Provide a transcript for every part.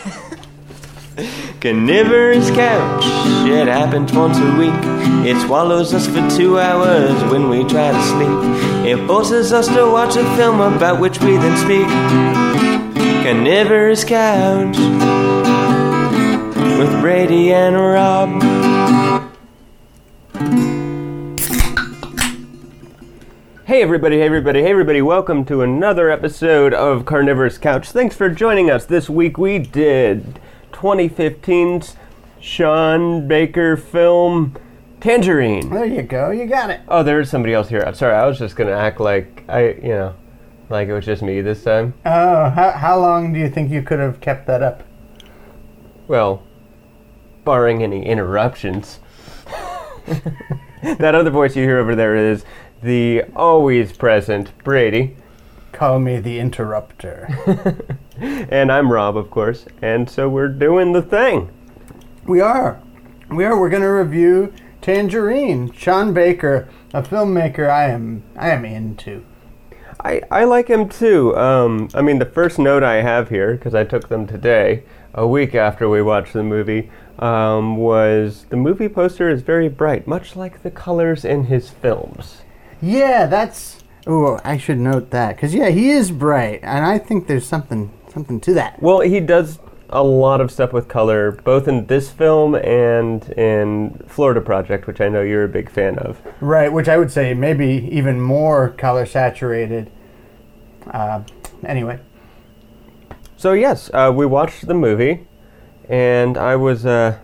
Carnivorous couch, it happens once a week. It swallows us for two hours when we try to sleep. It forces us to watch a film about which we then speak. Carnivorous couch with Brady and Rob. Hey everybody, hey everybody, hey everybody, welcome to another episode of Carnivorous Couch. Thanks for joining us. This week we did 2015's Sean Baker film Tangerine. There you go. You got it. Oh, there's somebody else here. I'm sorry, I was just gonna act like I, you know, like it was just me this time. Oh, how, how long do you think you could have kept that up? Well, barring any interruptions. that other voice you hear over there is the always present Brady. Call me the interrupter. And I'm Rob, of course. And so we're doing the thing. we are. We are. We're going to review Tangerine. Sean Baker, a filmmaker I am I am into. I, I like him too. Um, I mean, the first note I have here, because I took them today, a week after we watched the movie, um, was the movie poster is very bright, much like the colors in his films. Yeah, that's. Oh, I should note that because yeah, he is bright, and I think there's something something to that. Well, he does a lot of stuff with color, both in this film and in Florida Project, which I know you're a big fan of. Right, which I would say maybe even more color saturated. Uh, anyway, So yes, uh, we watched the movie, and I was uh,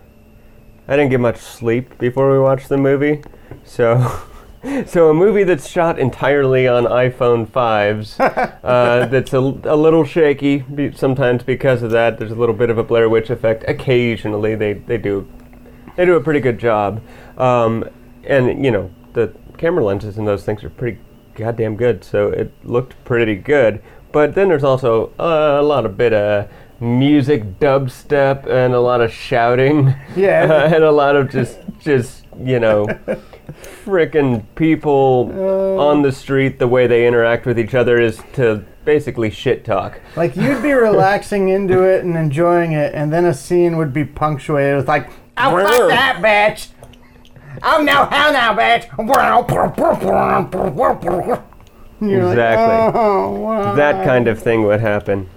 I didn't get much sleep before we watched the movie, so so a movie that's shot entirely on iPhone fives, uh, that's a, a little shaky be- sometimes because of that. There's a little bit of a Blair Witch effect. Occasionally, they they do they do a pretty good job, um, and you know the camera lenses and those things are pretty goddamn good. So it looked pretty good. But then there's also uh, a lot of bit of music, dubstep, and a lot of shouting. Yeah. and a lot of just just you know. Frickin' people Uh. on the street, the way they interact with each other is to basically shit talk. like you'd be relaxing into it and enjoying it, and then a scene would be punctuated with like, "Oh fuck that bitch! Oh no, hell now, bitch!" You're like, Exactly. "Oh, that kind of thing would happen.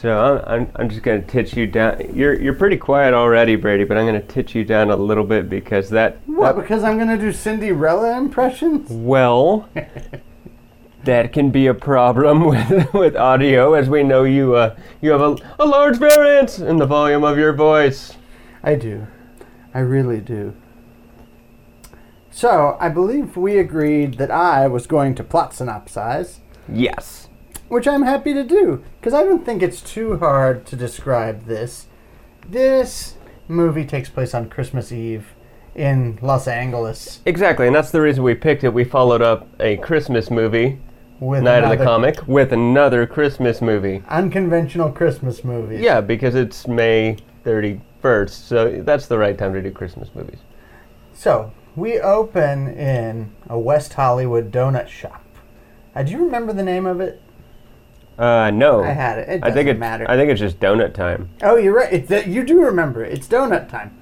So I'm, I'm, just gonna titch you down. You're you're pretty quiet already, Brady, but I'm gonna titch you down a little bit because that, What? that- Because I'm gonna do Cinderella impressions? well, that can be a problem with with audio, as we know you uh you have a, a large variance in the volume of your voice. I do. I really do. So, I believe we agreed that I was going to plot synopsize, Yes. Which I'm happy to do, because I don't think it's too hard to describe this. This movie takes place on Christmas Eve in Los Angeles Exactly, and that's the reason we picked it. We followed up a Christmas movie, with Night of the Comet, with another Christmas movie. unconventional Christmas movie. Yeah, because it's May 31st, so that's the right time to do Christmas movies. So, we open in a West Hollywood donut shop. Uh, do you remember the name of it? Uh, no. I had it. It I think it, matter. I think it's just donut time. Oh, you're right. It's that you do remember. it. It's donut time.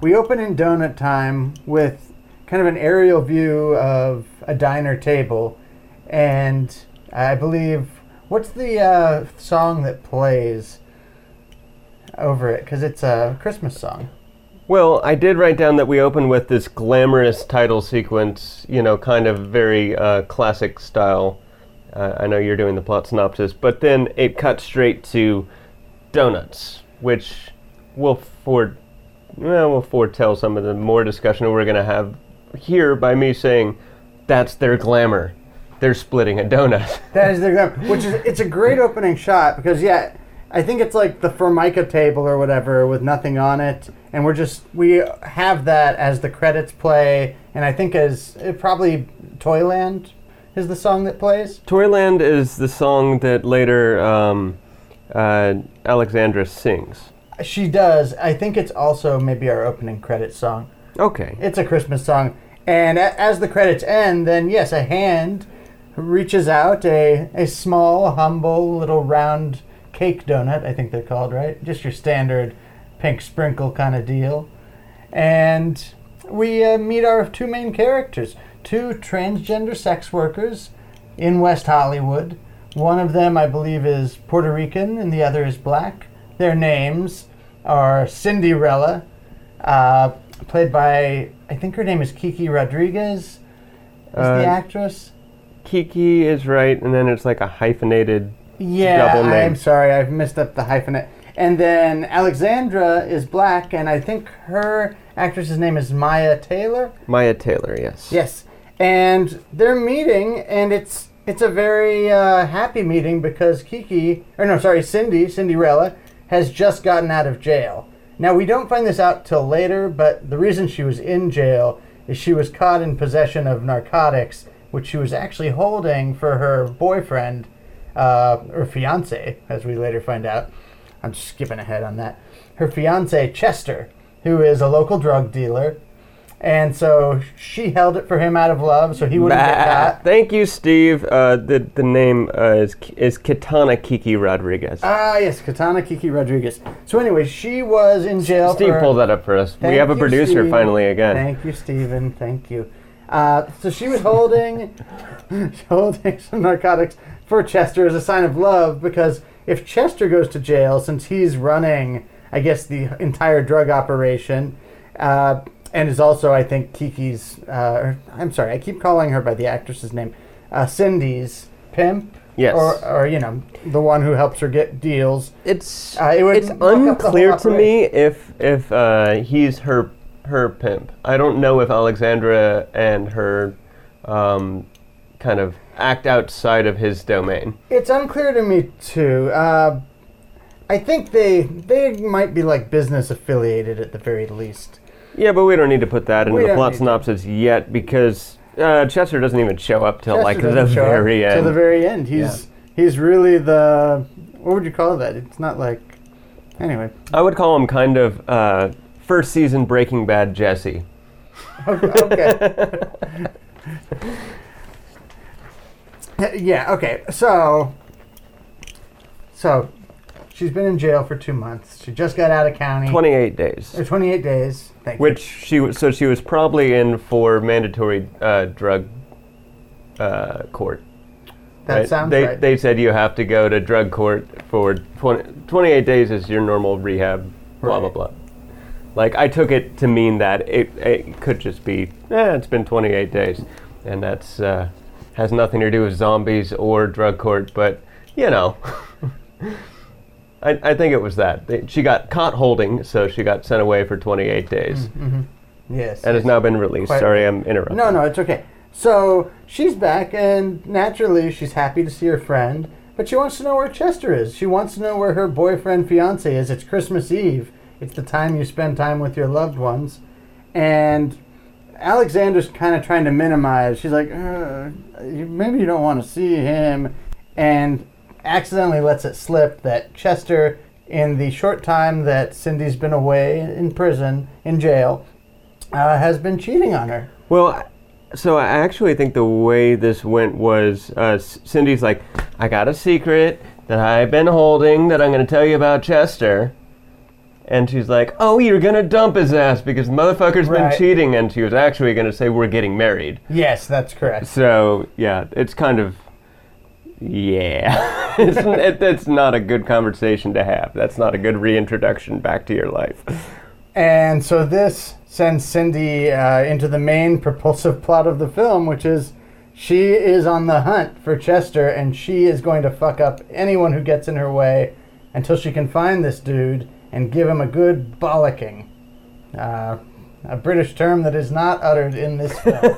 We open in donut time with kind of an aerial view of a diner table, and I believe what's the uh, song that plays over it? Because it's a Christmas song. Well, I did write down that we open with this glamorous title sequence, you know, kind of very uh, classic style. Uh, I know you're doing the plot synopsis, but then it cuts straight to donuts, which will fore, well, will foretell some of the more discussion we're going to have here by me saying that's their glamour. They're splitting a donut. That is the which is it's a great opening shot because yeah, I think it's like the Formica table or whatever with nothing on it, and we're just we have that as the credits play, and I think as it probably Toyland is the song that plays. Toyland is the song that later um, uh, Alexandra sings. She does. I think it's also maybe our opening credits song. Okay. It's a Christmas song, and a- as the credits end, then yes, a hand reaches out, a a small, humble, little round cake donut, I think they're called, right? Just your standard pink sprinkle kind of deal. And we uh, meet our two main characters two transgender sex workers in West Hollywood. One of them, I believe, is Puerto Rican, and the other is black. Their names are Cinderella, uh, played by, I think her name is Kiki Rodriguez, is Uh, the actress. Kiki is right, and then it's like a hyphenated. Yeah, double name. I'm sorry, I've messed up the hyphenate. And then Alexandra is black, and I think her actress's name is Mya Taylor. Mya Taylor, yes. Yes, and they're meeting, and it's it's a very uh, happy meeting because Kiki, or no, sorry, Cindy, Cinderella, has just gotten out of jail. Now we don't find this out till later, but the reason she was in jail is she was caught in possession of narcotics, which she was actually holding for her boyfriend, uh, or fiance, as we later find out. I'm skipping ahead on that. Her fiance Chester, who is a local drug dealer. And so she held it for him out of love, so he wouldn't get that. Thank you, Steve. Uh, the the name uh, is is Kitana Kiki Rodriguez. Ah, yes, Katana Kiki Rodriguez. So anyway, she was in jail Steve, for. pull that up for us. we have a you, producer Steve. finally again. Thank you, Steven. Thank you. Uh, so she was holding, holding some narcotics for Chester as a sign of love because if Chester goes to jail, since he's running, I guess, the entire drug operation, uh, and is also, I think, Kiki's, uh, I'm sorry, I keep calling her by the actress's name, uh, Cindy's pimp. Yes. Or, or, you know, the one who helps her get deals. It's Uh, it would it's muck up the whole unclear to me if if uh, he's her her pimp. I don't know if Alexandra and her um, kind of act outside of his domain. It's unclear to me too. Uh, I think they they might be like business affiliated at the very least. Yeah, but we don't need to put that into We the don't plot need to. synopsis yet because uh, Chester doesn't even show up till like Chester the doesn't show up very end. To the very end, he's he's really the what would you call that? It's not like anyway. I would call him kind of uh, first season Breaking Bad Jesse. okay. yeah. Okay. So. So, she's been in jail for two months. She just got out of county. 28 days. Or Twenty-eight days. Thank you. Which she was, so she was probably in for mandatory uh, drug uh, court. that right? sounds they, right. They said you have to go to drug court for 20, 28 days is your normal rehab, blah, blah, blah. Like, I took it to mean that it, it could just be, eh, it's been 28 days. And that's, uh, has nothing to do with zombies or drug court, but, you know. I, I think it was that. They, she got caught holding, so she got sent away for 28 days. yes. And has now been released. Sorry. I'm interrupting. No, no, it's okay. So she's back, and naturally, she's happy to see her friend, but she wants to know where Chester is. She wants to know where her boyfriend, fiance is. It's Christmas Eve. It's the time you spend time with your loved ones. And Alexander's kind of trying to minimize. She's like, uh, maybe you don't want to see him. And accidentally lets it slip that Chester, in the short time that Cindy's been away in prison, in jail, uh, has been cheating on her. Well, so I actually think the way this went was uh, Cindy's like, I got a secret that I've been holding that I'm going to tell you about Chester. And she's like, Oh, you're going to dump his ass because the motherfucker's Right. been cheating. And she was actually going to say, We're getting married. Yes, that's correct. So, yeah, it's kind of. Yeah. it, it's not a good conversation to have. That's not a good reintroduction back to your life. And so this sends Cindy uh, into the main propulsive plot of the film, which is she is on the hunt for Chester and she is going to fuck up anyone who gets in her way until she can find this dude and give him a good bollocking. Uh, a British term that is not uttered in this film.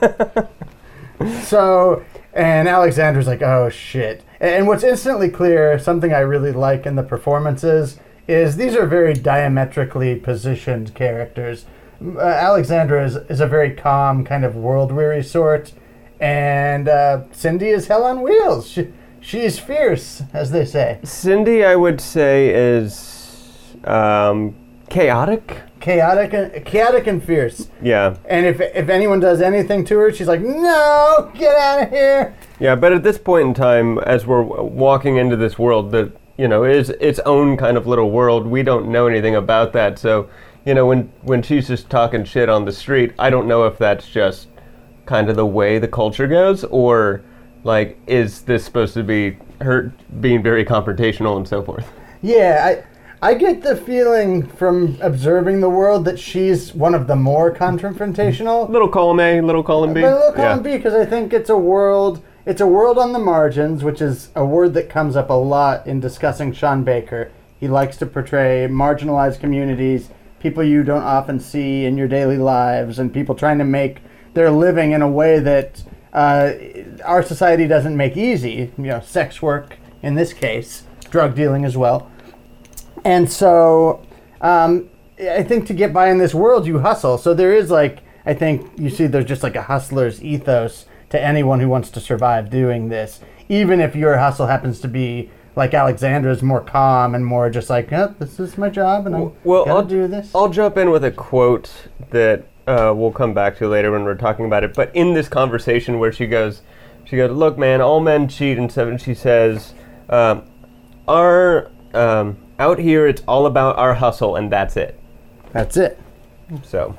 so, and Alexander's like, oh shit. And what's instantly clear, something I really like in the performances, is these are very diametrically positioned characters. Uh, Alexandra is, is a very calm, kind of world weary sort, and uh, Cindy is hell on wheels. She, she's fierce, as they say. Cindy, I would say, is um, chaotic. Chaotic and, chaotic and fierce. Yeah. And if, if anyone does anything to her, she's like, no, get out of here. Yeah, but at this point in time, as we're walking into this world, the you know, is its own kind of little world. We don't know anything about that. So, you know, when when she's just talking shit on the street, I don't know if that's just kind of the way the culture goes, or like, is this supposed to be her being very confrontational and so forth? Yeah, I I get the feeling from observing the world that she's one of the more confrontational. Little column A, little column B. But look on B because I think it's a world. It's a world on the margins, which is a word that comes up a lot in discussing Sean Baker. He likes to portray marginalized communities, people you don't often see in your daily lives, and people trying to make their living in a way that uh, our society doesn't make easy. You know, sex work in this case, drug dealing as well. And so, um, I think to get by in this world, you hustle. So there is like, I think you see there's just like a hustler's ethos to anyone who wants to survive doing this. Even if your hustle happens to be like Alexandra's more calm and more just like, oh, this is my job and I'm Well, I'll do this. I'll jump in with a quote that uh, we'll come back to later when we're talking about it. But in this conversation where she goes, she goes, "Look, man, all men cheat," and seven. She says, um, "Our um, out here, it's all about our hustle, and that's it." That's it. So,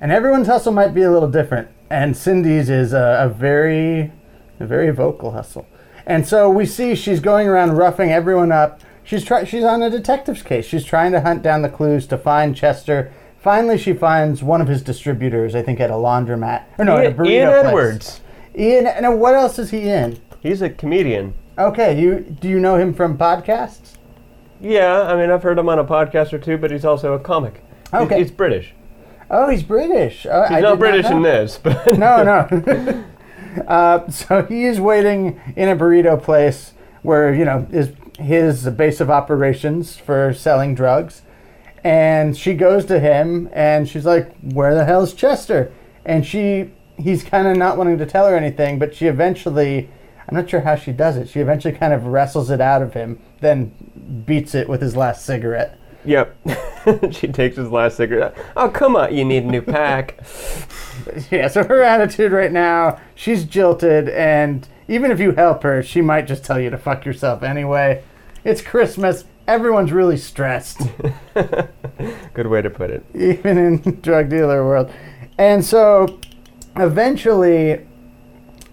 And everyone's hustle might be a little different. And Cindy's is a, a very, a very vocal hustle. And so we see she's going around roughing everyone up. She's try, she's on a detective's case. She's trying to hunt down the clues to find Chester. Finally, she finds one of his distributors. I think at a laundromat. Or no, at a Ian, burrito Ian place. Edwards, Ian. And what else is he in? he's a comedian. Okay, you do you know him from podcasts? Yeah, I mean, I've heard him on a podcast or two, but he's also a comic. Okay. he's, British. Oh, he's British. Uh, He's I not British know. in this, but no, no. uh, so he is waiting in a burrito place where you know is his base of operations for selling drugs, and she goes to him and she's like, "Where the hell's Chester?" And she, he's kind of not wanting to tell her anything, but she eventually, I'm not sure how she does it. She eventually kind of wrestles it out of him, then beats it with his last cigarette. Yep. she takes his last cigarette. Oh, come on, you need a new pack. Yeah, so her attitude right now, she's jilted, and even if you help her, she might just tell you to fuck yourself anyway. It's Christmas. Everyone's really stressed, Good way to put it. even in drug dealer world. And so eventually,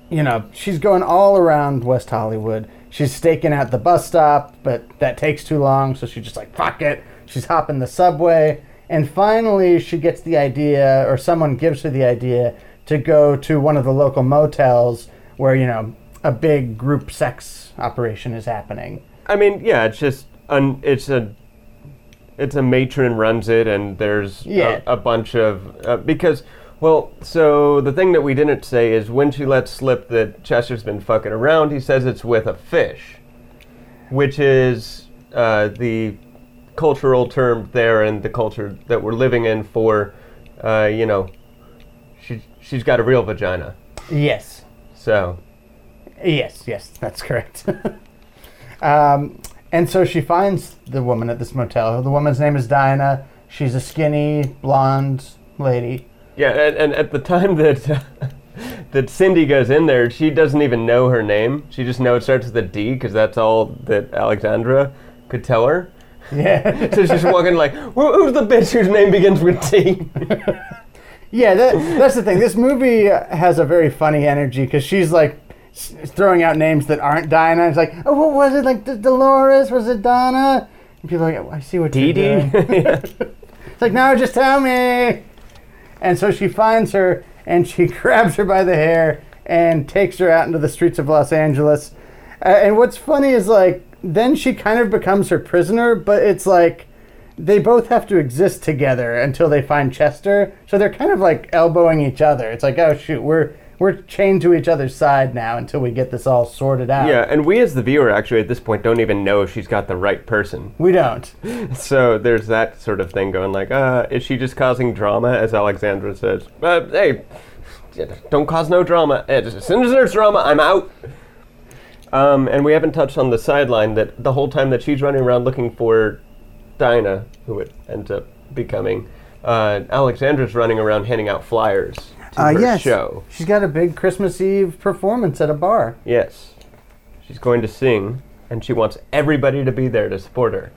you know, she's going all around West Hollywood. She's staking out the bus stop, but that takes too long, so she's just like, fuck it. She's hopping the subway. And finally, she gets the idea, or someone gives her the idea, to go to one of the local motels where, you know, a big group sex operation is happening. I mean, yeah, it's just un, it's a it's a matron runs it, and there's Yeah. a, a bunch of uh, because well, so the thing that we didn't say is when she lets slip that Chester's been fucking around, he says it's with a fish, which is uh, the cultural term there and the culture that we're living in for, uh, you know, she she's got a real vagina, Yes. so. Yes, yes, that's correct. um, and so she finds the woman at this motel. The woman's name is Diana. She's a skinny, blonde lady. Yeah, and, and at the time that that Cindy goes in there, she doesn't even know her name. She just knows it starts with a D because that's all that Alexandra could tell her. Yeah. So she's walking like, "Who- "Who's the bitch whose name begins with T?" yeah, that, that's the thing. This movie has a very funny energy because she's like s- throwing out names that aren't Dinah. It's like, oh, what was it? Like D- Dolores? Was it Donna? And people are like, I see what Dee you're doing. It's like, no, just tell me. And so she finds her and she grabs her by the hair and takes her out into the streets of Los Angeles. Uh, and what's funny is like, then she kind of becomes her prisoner, but it's like they both have to exist together until they find Chester. So they're kind of like elbowing each other. It's like, oh shoot, we're we're chained to each other's side now until we get this all sorted out. yeah, and we as the viewer actually at this point don't even know if she's got the right person. We don't. So there's that sort of thing going like, uh, is she just causing drama, as Alexandra says? Uh, hey, don't cause no drama. Eh, As soon as there's drama, I'm out. Um, and we haven't touched on the sideline that the whole time that she's running around looking for Dinah, who it ends up becoming, uh, Alexandra's running around handing out flyers to Uh, her yes. show. She's got a big Christmas Eve performance at a bar. Yes. She's going to sing and she wants everybody to be there to support her.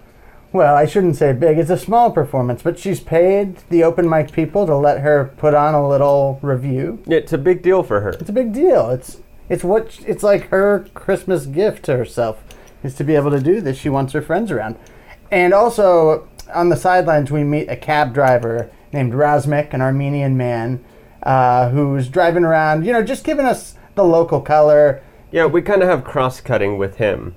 Well, I shouldn't say big. It's a small performance, but she's paid the open mic people to let her put on a little review. It's a big deal for her. It's a big deal. It's it's what it's like her Christmas gift to herself is to be able to do this. She wants her friends around. And also on the sidelines we meet a cab driver named Razmik, an Armenian man, uh, who's driving around, you know, just giving us the local color. Yeah, we kind of have cross cutting with him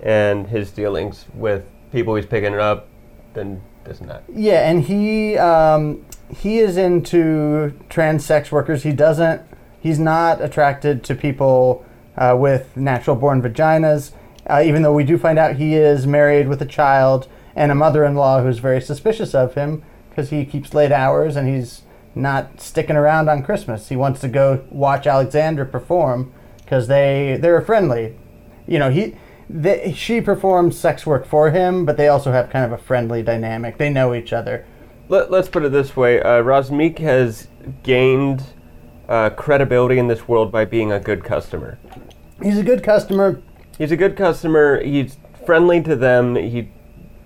and his dealings with people he's picking up and this and that. Yeah, and he um, he is into trans sex workers. He doesn't. He's not attracted to people uh, with natural born vaginas. Uh, even though we do find out he is married with a child and a mother-in-law who's very suspicious of him because he keeps late hours and he's not sticking around on Christmas. He wants to go watch Alexander perform because they they're friendly. You know he. They, she performs sex work for him, but they also have kind of a friendly dynamic. They know each other. Let, us put it this way uh, Razmik has gained uh, credibility in this world by being a good customer. He's a good customer. He's a good customer. He's friendly to them. He,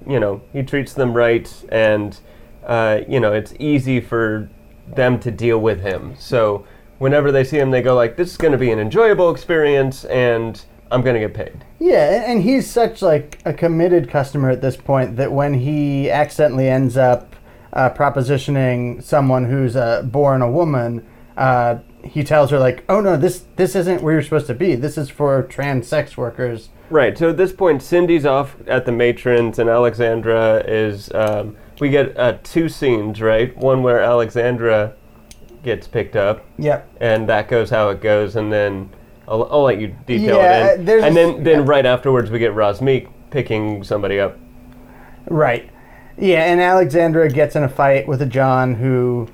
you know, he treats them right, and uh, you know, it's easy for them to deal with him. So whenever they see him, they go like, "This is going to be an enjoyable experience, and I'm going to get paid." Yeah, and he's such like a committed customer at this point that when he accidentally ends up uh, propositioning someone who's uh, born a woman, uh, he tells her like, "Oh no, this this isn't where you're supposed to be. This is for trans sex workers." Right. So at this point, Cindy's off at the matrons, and Alexandra is. Um, we get uh, two scenes, right? One where Alexandra gets picked up, Yep. and that goes how it goes, and then I'll, I'll let you detail Yeah, it. In. there's And then, then yeah. right afterwards, we get Razmik picking somebody up. Right. Yeah, and Alexandra gets in a fight with a John who,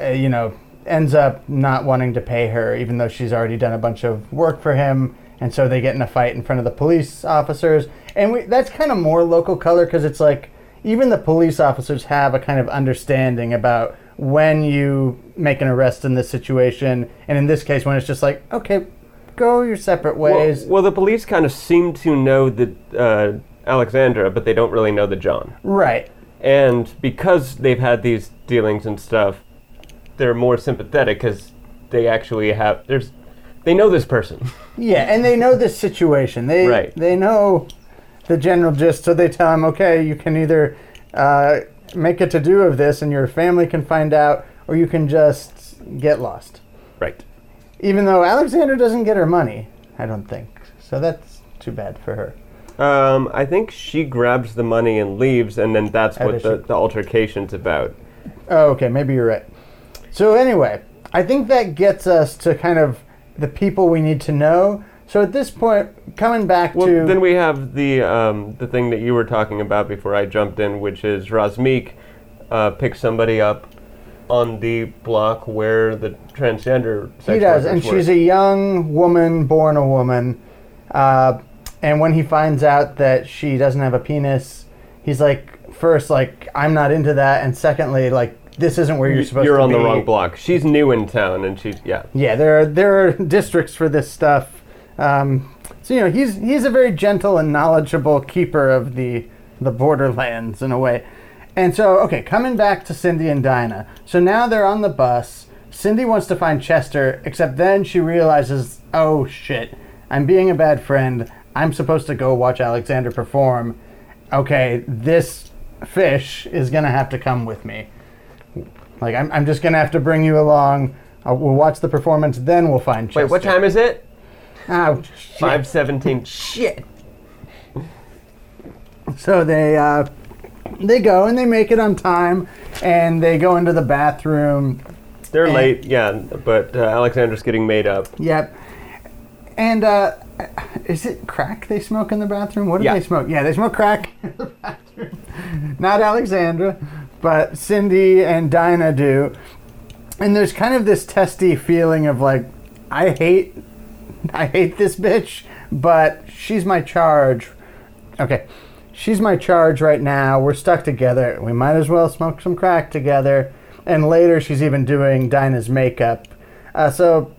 uh, you know, ends up not wanting to pay her, even though she's already done a bunch of work for him. And so they get in a fight in front of the police officers. And we, that's kind of more local color because it's like even the police officers have a kind of understanding about when you make an arrest in this situation. And in this case, when it's just like, okay, go your separate Well, ways. well, the police kind of seem to know the uh, Alexandra, but they don't really know the John. right. And because they've had these dealings and stuff, they're more sympathetic because they actually have. There's, they know this person. Yeah, and they know this situation. They Right. they know the general gist, so they tell him, okay, you can either uh, make a to do of this, and your family can find out, or you can just get lost. right. Even though Alexander doesn't get her money, I don't think. So that's too bad for her. Um, I think she grabs the money and leaves, and then that's what the, the altercation's about. Oh, okay, maybe you're right. So anyway, I think that gets us to kind of the people we need to know. So at this point, coming back Well, to then we have the um, the thing that you were talking about before I jumped in, which is Razmik uh, picks somebody up on the block where the transgender sex He does, and work. she's a young woman, born a woman. Uh, and when he finds out that she doesn't have a penis, he's like, first, like, I'm not into that, and secondly, like, this isn't where you're supposed You're to on the wrong block. She's new in town, and she's yeah. Yeah, there are there are districts for this stuff. Um, so you know, he's he's a very gentle and knowledgeable keeper of the the borderlands in a way. And so, okay, coming back to Cindy and Dinah. So now they're on the bus. Cindy wants to find Chester, except then she realizes, oh shit, I'm being a bad friend. I'm supposed to go watch Alexander perform. Okay, this fish is gonna have to come with me. Like, I'm, I'm just gonna have to bring you along. Uh, we'll watch the performance, then we'll find Chester. Wait, what time is it? Oh, shit. Five seventeen. Shit. So they uh, they go and they make it on time, and they go into the bathroom. They're And- late, yeah, but uh, Alexander's getting made up. Yep. And uh, is it crack they smoke in the bathroom? What do Yeah. they smoke? Yeah, they smoke crack in the bathroom. Not Alexandra, but Cindy and Dinah do. And there's kind of this testy feeling of like, I hate, I hate this bitch, but she's my charge. Okay, she's my charge right now. We're stuck together. We might as well smoke some crack together. And later, she's even doing Dinah's makeup. Uh, so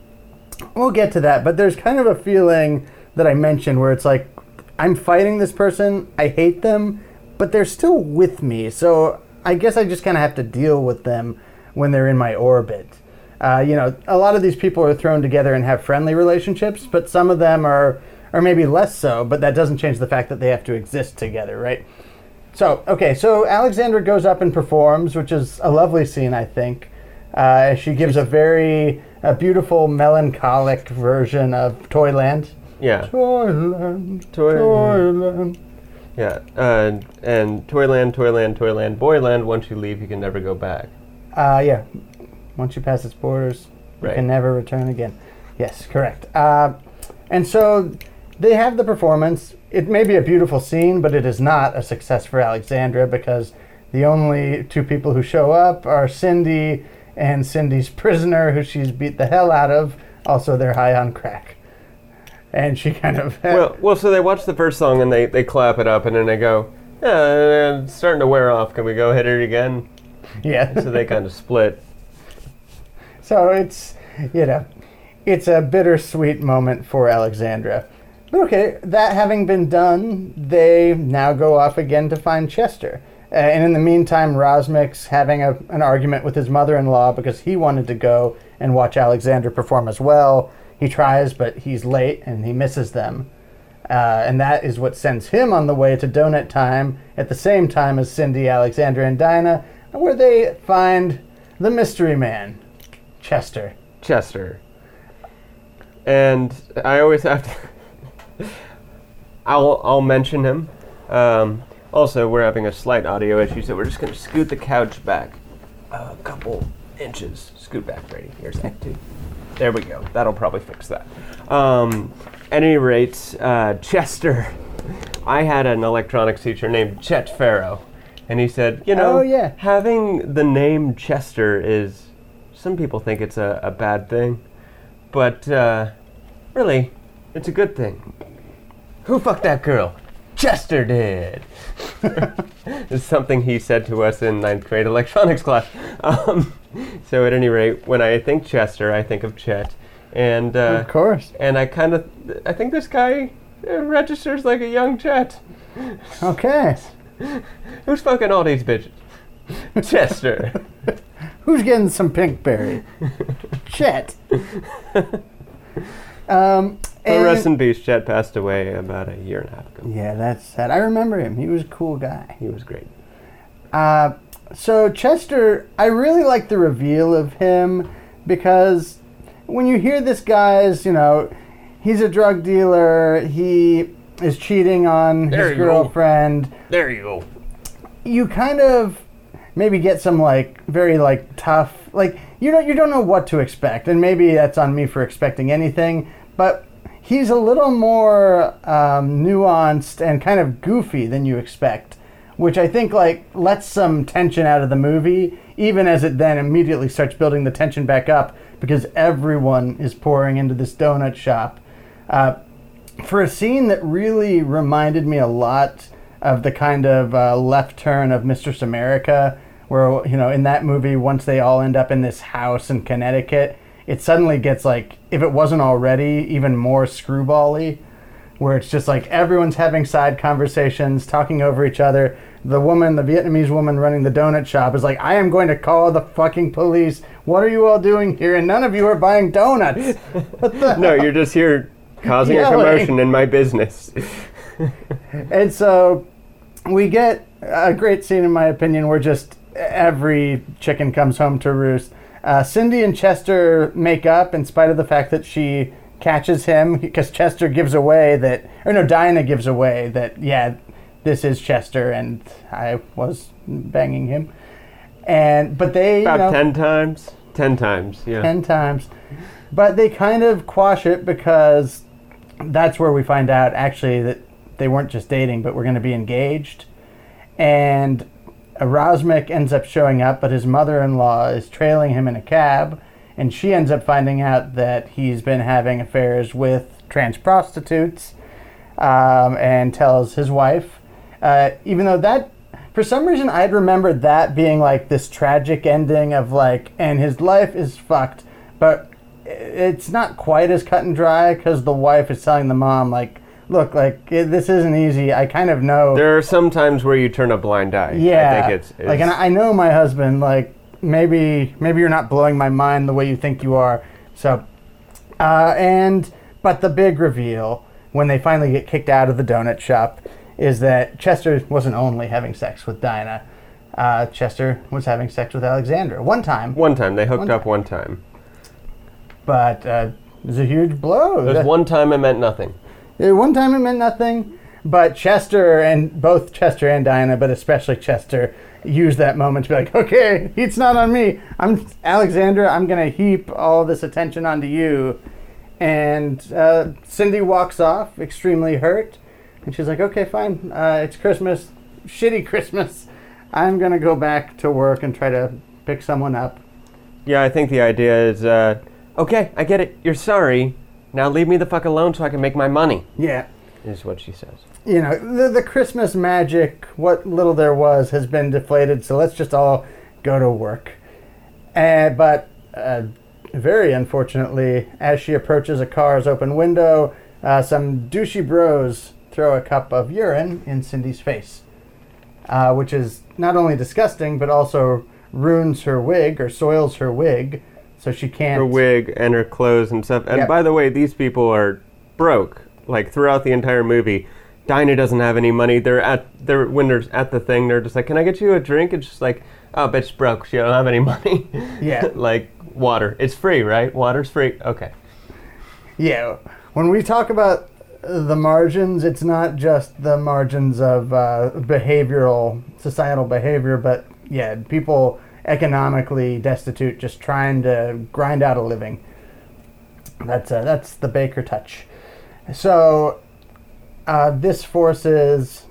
we'll get to that. But there's kind of a feeling that I mentioned where it's like I'm fighting this person, I hate them, but they're still with me. So I guess I just kind of have to deal with them when they're in my orbit. Uh, you know, a lot of these people are thrown together and have friendly relationships, but some of them are, are maybe less so. But that doesn't change the fact that they have to exist together, right? So okay, so Alexandra goes up and performs, which is a lovely scene, I think. Uh, she gives a very a beautiful melancholic version of Toyland. Yeah. Toyland, Toy- Toyland. Yeah. Uh, and Toyland, Toyland, Toyland, Boyland. Once you leave, you can never go back. Uh, yeah. Once you pass its borders, you Right. can never return again. Yes, correct. Uh, and so they have the performance. It may be a beautiful scene, but it is not a success for Alexandra because the only two people who show up are Cindy and Cindy's prisoner, who she's beat the hell out of. Also, they're high on crack. And she kind of. Well, well. So they watch the first song and they, they clap it up and then they go, yeah, it's starting to wear off. Can we go hit it again? yeah. So they kind of split. So it's, you know, it's a bittersweet moment for Alexandra. But okay, that having been done, they now go off again to find Chester. Uh, and in the meantime, Razmik's having a, an argument with his mother in law because he wanted to go and watch Alexandra perform as well. He tries, but he's late and he misses them. Uh, and that is what sends him on the way to Donut Time at the same time as Cindy, Alexandra, and Dinah, where they find the mystery man, Chester. Chester. And I always have to. I'll I'll mention him. Um, also, we're having a slight audio issue, so we're just gonna scoot the couch back a couple inches. Scoot back, Brady. Here's Act two. There we go. That'll probably fix that. Um, at any rate, uh, Chester. I had an electronics teacher named Chet Farrow, and he said, you know, Oh, yeah. having the name Chester is. Some people think it's a, a bad thing, but uh, really, it's a good thing. Who fucked that girl? Chester did. it's something he said to us in ninth grade electronics class. Um, so at any rate, when I think Chester, I think of Chet, and uh, of course. and I kind of I think this guy uh, registers like a young Chet. Okay. Who's fucking all these bitches? Chester. Who's getting some pinkberry? Chet. Um, But and- rest in peace. Chet passed away about a year and a half ago. yeah, that's sad. I remember him. He was a cool guy. He was great. Uh, so Chester, I really like the reveal of him because when you hear this guy's, you know, he's a drug dealer, he is cheating on There his you go. girlfriend. There you go. you kind of maybe get some like very like tough like you don't you don't know what to expect and maybe that's on me for expecting anything but he's a little more um, nuanced and kind of goofy than you expect which i think like lets some tension out of the movie even as it then immediately starts building the tension back up because everyone is pouring into this donut shop. Uh, for a scene that really reminded me a lot of the kind of uh, left turn of Mistress America, where you know in that movie once they all end up in this house in Connecticut, it suddenly gets like if it wasn't already even more screwbally, where it's just like everyone's having side conversations, talking over each other. The woman, the Vietnamese woman running the donut shop, is like, "I am going to call the fucking police. What are you all doing here? And none of you are buying donuts." What the No, you're just here causing a commotion in my business. And so we get a great scene, in my opinion, where just every chicken comes home to roost. Uh, Cindy and Chester make up in spite of the fact that she catches him because Chester gives away that, or no, Dinah gives away that, yeah, this is Chester and I was banging him. And, but they, you About know, ten times. Ten times. Yeah. 10 times. But they kind of quash it because that's where we find out actually that they weren't just dating, but were going to be engaged. And Razmik ends up showing up, but his mother in law is trailing him in a cab. And she ends up finding out that he's been having affairs with trans prostitutes um, and tells his wife. Uh, even though that, for some reason, I'd remembered that being like this tragic ending of like, and his life is fucked. But it's not quite as cut and dry because the wife is telling the mom, like, look, like it, this isn't easy. I kind of know. There are some times where you turn a blind eye. yeah, I think it's, it's like, and I know my husband. Like, maybe maybe you're not blowing my mind the way you think you are. So, uh, and but the big reveal when they finally get kicked out of the donut shop is that Chester wasn't only having sex with Dinah. Uh, Chester was having sex with Alexandra one time, one time they hooked One up one time. but uh, it was a huge blow. There's one time it meant nothing. Yeah, one time it meant nothing, but Chester and both Chester and Diana, but especially Chester, used that moment to be like, okay, it's not on me. I'm Alexandra. I'm gonna heap all this attention onto you. And uh, Cindy walks off, extremely hurt, and she's like, okay, fine. Uh, it's Christmas, shitty Christmas. I'm gonna go back to work and try to pick someone up. Yeah, I think the idea is, uh, okay, I get it. You're sorry. Now leave me the fuck alone so I can make my money. Yeah. Is what she says. you know, the, the Christmas magic, what little there was, has been deflated. So let's just all go to work. And but uh, very unfortunately, as she approaches a car's open window, uh, some douchey bros throw a cup of urine in Cindy's face, uh, which is not only disgusting but also ruins her wig or soils her wig, so she can't. Her wig and her clothes and stuff. And Yep. by the way, these people are broke. Like throughout the entire movie, Dinah doesn't have any money. They're at they're when they're at the thing. They're just like, "Can I get you a drink?" It's just like, "Oh, bitch, broke. She don't have any money." Yeah. like water. It's free, right? Water's free. Okay. Yeah, when we talk about the margins, it's not just the margins of uh, behavioral, societal behavior, but yeah, people economically destitute, just trying to grind out a living. That's uh, that's the Baker touch. So uh, this forces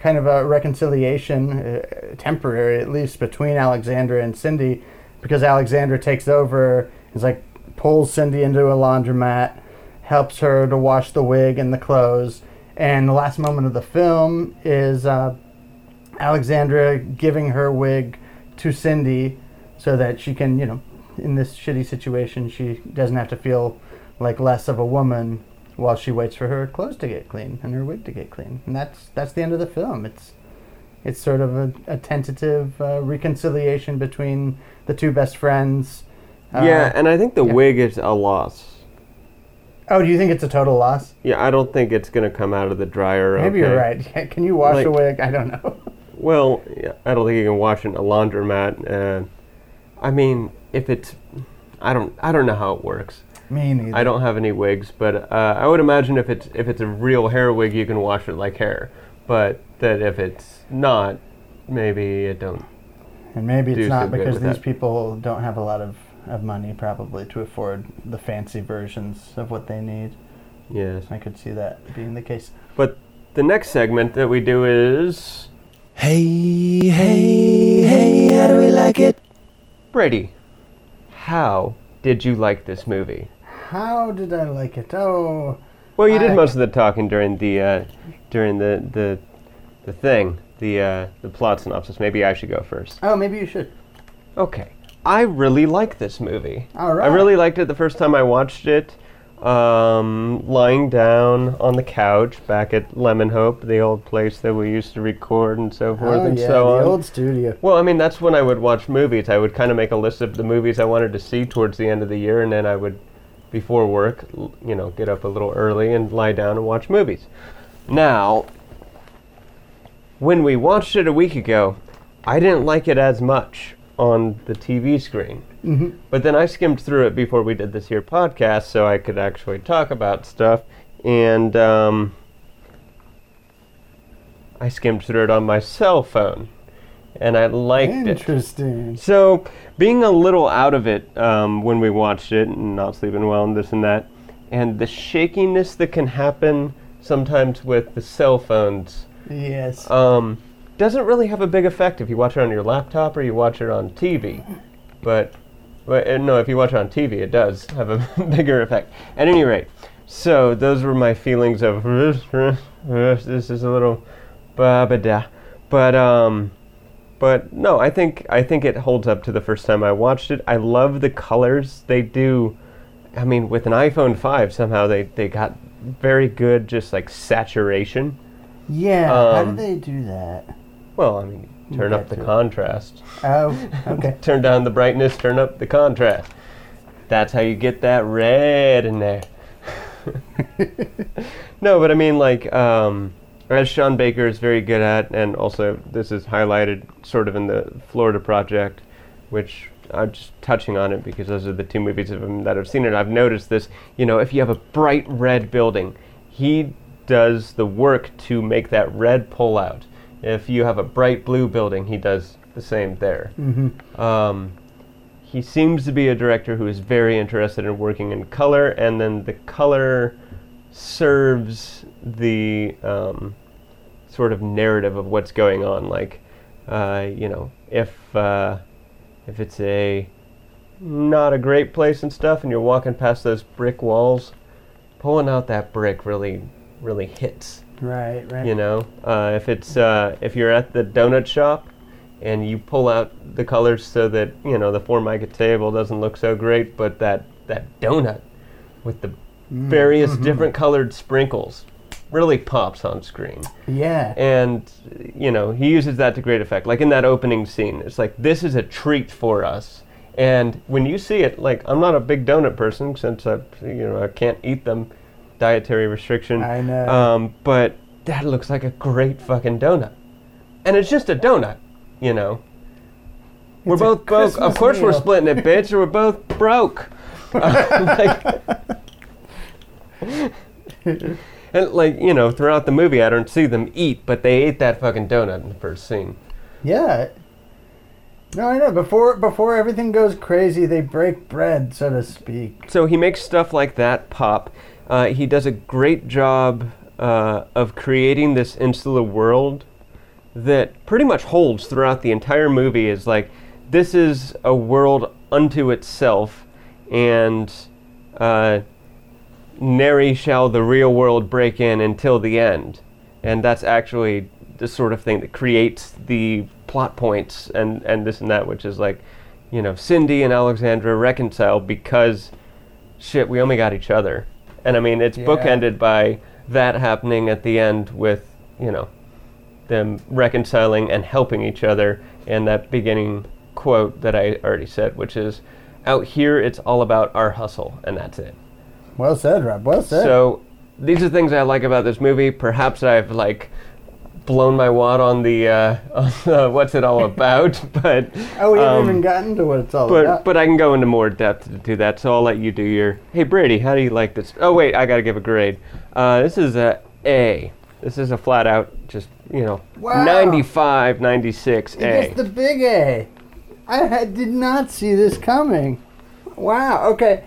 kind of a reconciliation, uh, temporary at least, between Alexandra and Cindy, because Alexandra takes over, is like pulls Cindy into a laundromat, helps her to wash the wig and the clothes, and the last moment of the film is uh, Alexandra giving her wig to Cindy so that she can, you know, in this shitty situation, she doesn't have to feel like less of a woman while she waits for her clothes to get clean and her wig to get clean. And that's that's the end of the film. It's it's sort of a, a tentative uh, reconciliation between the two best friends. Uh, yeah, and I think the yeah. wig is a loss. Oh, do you think it's a total loss? Yeah, I don't think it's gonna come out of the dryer. Maybe okay. you're right. Can you wash a wig? I don't know. Well, I don't think you can wash it in a laundromat. Uh, I mean, if it's, I don't, I don't know how it works. Me neither. I don't have any wigs, but uh, I would imagine if it's if it's a real hair wig, you can wash it like hair. But that if it's not, maybe it don't. And maybe it's not so because these that. people don't have a lot of, of money probably to afford the fancy versions of what they need. Yes. I could see that being the case. But the next segment that we do is Hey, hey, hey, how do we like it? Brady. How did you like this movie? How did I like it? Oh, Well, you did I- most of the talking during the uh, during the the the thing, the uh, the plot synopsis. Maybe I should go first. oh, maybe you should. Okay. I really like this movie. All right. I really liked it the first time I watched it. Um, lying down on the couch back at Lemon Hope, the old place that we used to record and so forth Oh and yeah, so the on. old studio. Well, I mean, that's when I would watch movies. I would kind of make a list of the movies I wanted to see towards the end of the year, and then I would, before work, l- you know, get up a little early and lie down and watch movies. Now, when we watched it a week ago, I didn't like it as much on the TV screen. Hmm But then I skimmed through it before we did this here podcast so I could actually talk about stuff. And um, I skimmed through it on my cell phone. And I liked it. Interesting. So, being a little out of it um, when we watched it and not sleeping well and this and that, and the shakiness that can happen sometimes with the cell phones Yes. um, doesn't really have a big effect if you watch it on your laptop or you watch it on TV. But, but uh, no, if you watch it on TV, it does have a bigger effect. At any rate, so those were my feelings of this is a little ba-ba-da. But um, but no, I think I think it holds up to the first time I watched it. I love the colors they do. I mean, with an iPhone 5, somehow they, they got very good, just like saturation. Yeah. how do Um, they do that? Well, I mean, turn up the contrast. Oh, okay. turn down the brightness, turn up the contrast. That's how you get that red in there. no, but I mean, like, um, as Sean Baker is very good at, and also this is highlighted sort of in the Florida Project, which I'm just touching on it because those are the two movies of him that I've seen it. I've noticed this. You know, if you have a bright red building, he does the work to make that red pull out. If you have a bright blue building, he does the same there. Mm-hmm. Um, he seems to be a director who is very interested in working in color, and then the color serves the um, sort of narrative of what's going on. Like, uh, you know, if uh, if it's a not a great place and stuff, and you're walking past those brick walls, pulling out that brick really really hits Right, right. you know uh, if it's uh, if you're at the donut shop and you pull out the colors so that you know the formica table doesn't look so great but that that donut with the various different colored sprinkles really pops on screen. Yeah. and you know he uses that to great effect. Like in that opening scene it's like this is a treat for us. And when you see it like i'm not a big donut person since i you know i can't eat them dietary restriction. I know. um, but that looks like a great fucking donut. And it's just a donut you know? We're both broke. Of course we're splitting it bitch. Or we're both broke. Like, and like you know throughout the movie i don't see them eat but they ate that fucking donut in the first scene. Yeah. No, I know. Before before everything goes crazy, they break bread, so to speak. so he makes stuff like that pop uh, he does a great job uh, of creating this insular world that pretty much holds throughout the entire movie is like this is a world unto itself and uh, nary shall the real world break in until the end. And that's actually the sort of thing that creates the plot points and, and this and that which is like you know cindy and alexandra reconcile because shit we only got each other and i mean it's Yeah. bookended by that happening at the end with you know them reconciling and helping each other and that beginning quote that i already said which is out here it's all about our hustle and that's it Well said, Rob. Well said. so these are things I like about this movie. Perhaps I've like blown my wad on the, uh, on the what's it all about, but oh, we haven't um, even gotten to what it's all but about. but I can go into more depth to do that. So I'll let you do your. Hey Brady, how do you like this? Oh wait, I gotta give a grade. Uh, this is a A. This is a flat out just you know Wow. 95, 96 It A. gets the big A. I did not see this coming. Wow. Okay.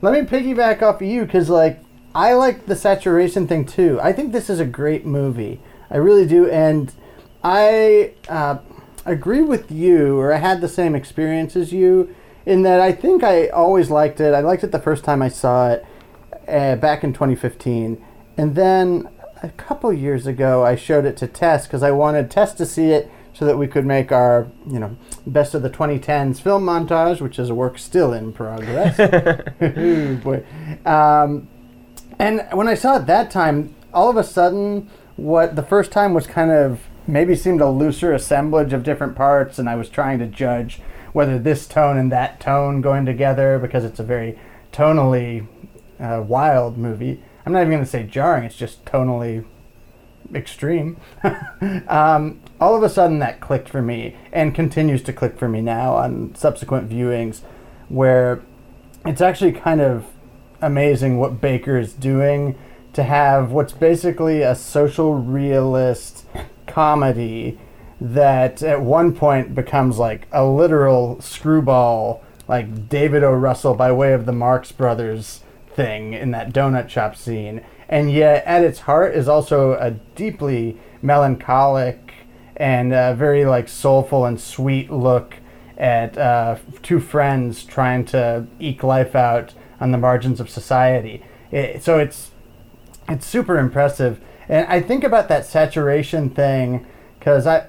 Let me piggyback off of you because, like, I like the saturation thing too. I think this is a great movie. I really do. And I uh, agree with you, or I had the same experience as you, in that I think I always liked it. I liked it the first time I saw it uh, back in 2015. And then a couple years ago, I showed it to Tess because I wanted Tess to see it so that we could make our, you know, best of the 2010s film montage, which is a work still in progress. Boy. Um, and when I saw it that time, all of a sudden, what the first time was kind of maybe seemed a looser assemblage of different parts, and I was trying to judge whether this tone and that tone going together because it's a very tonally uh, wild movie. I'm not even going to say jarring, it's just tonally extreme. um, all of a sudden, that clicked for me and continues to click for me now on subsequent viewings where it's actually kind of amazing what Baker is doing to have what's basically a social realist comedy that at one point becomes like a literal screwball, like David O. Russell by way of the Marx Brothers thing in that donut shop scene. And yet, at its heart, is also a deeply melancholic and uh, very like soulful and sweet look at uh, two friends trying to eke life out on the margins of society. It, so it's it's super impressive, and I think about that saturation thing because I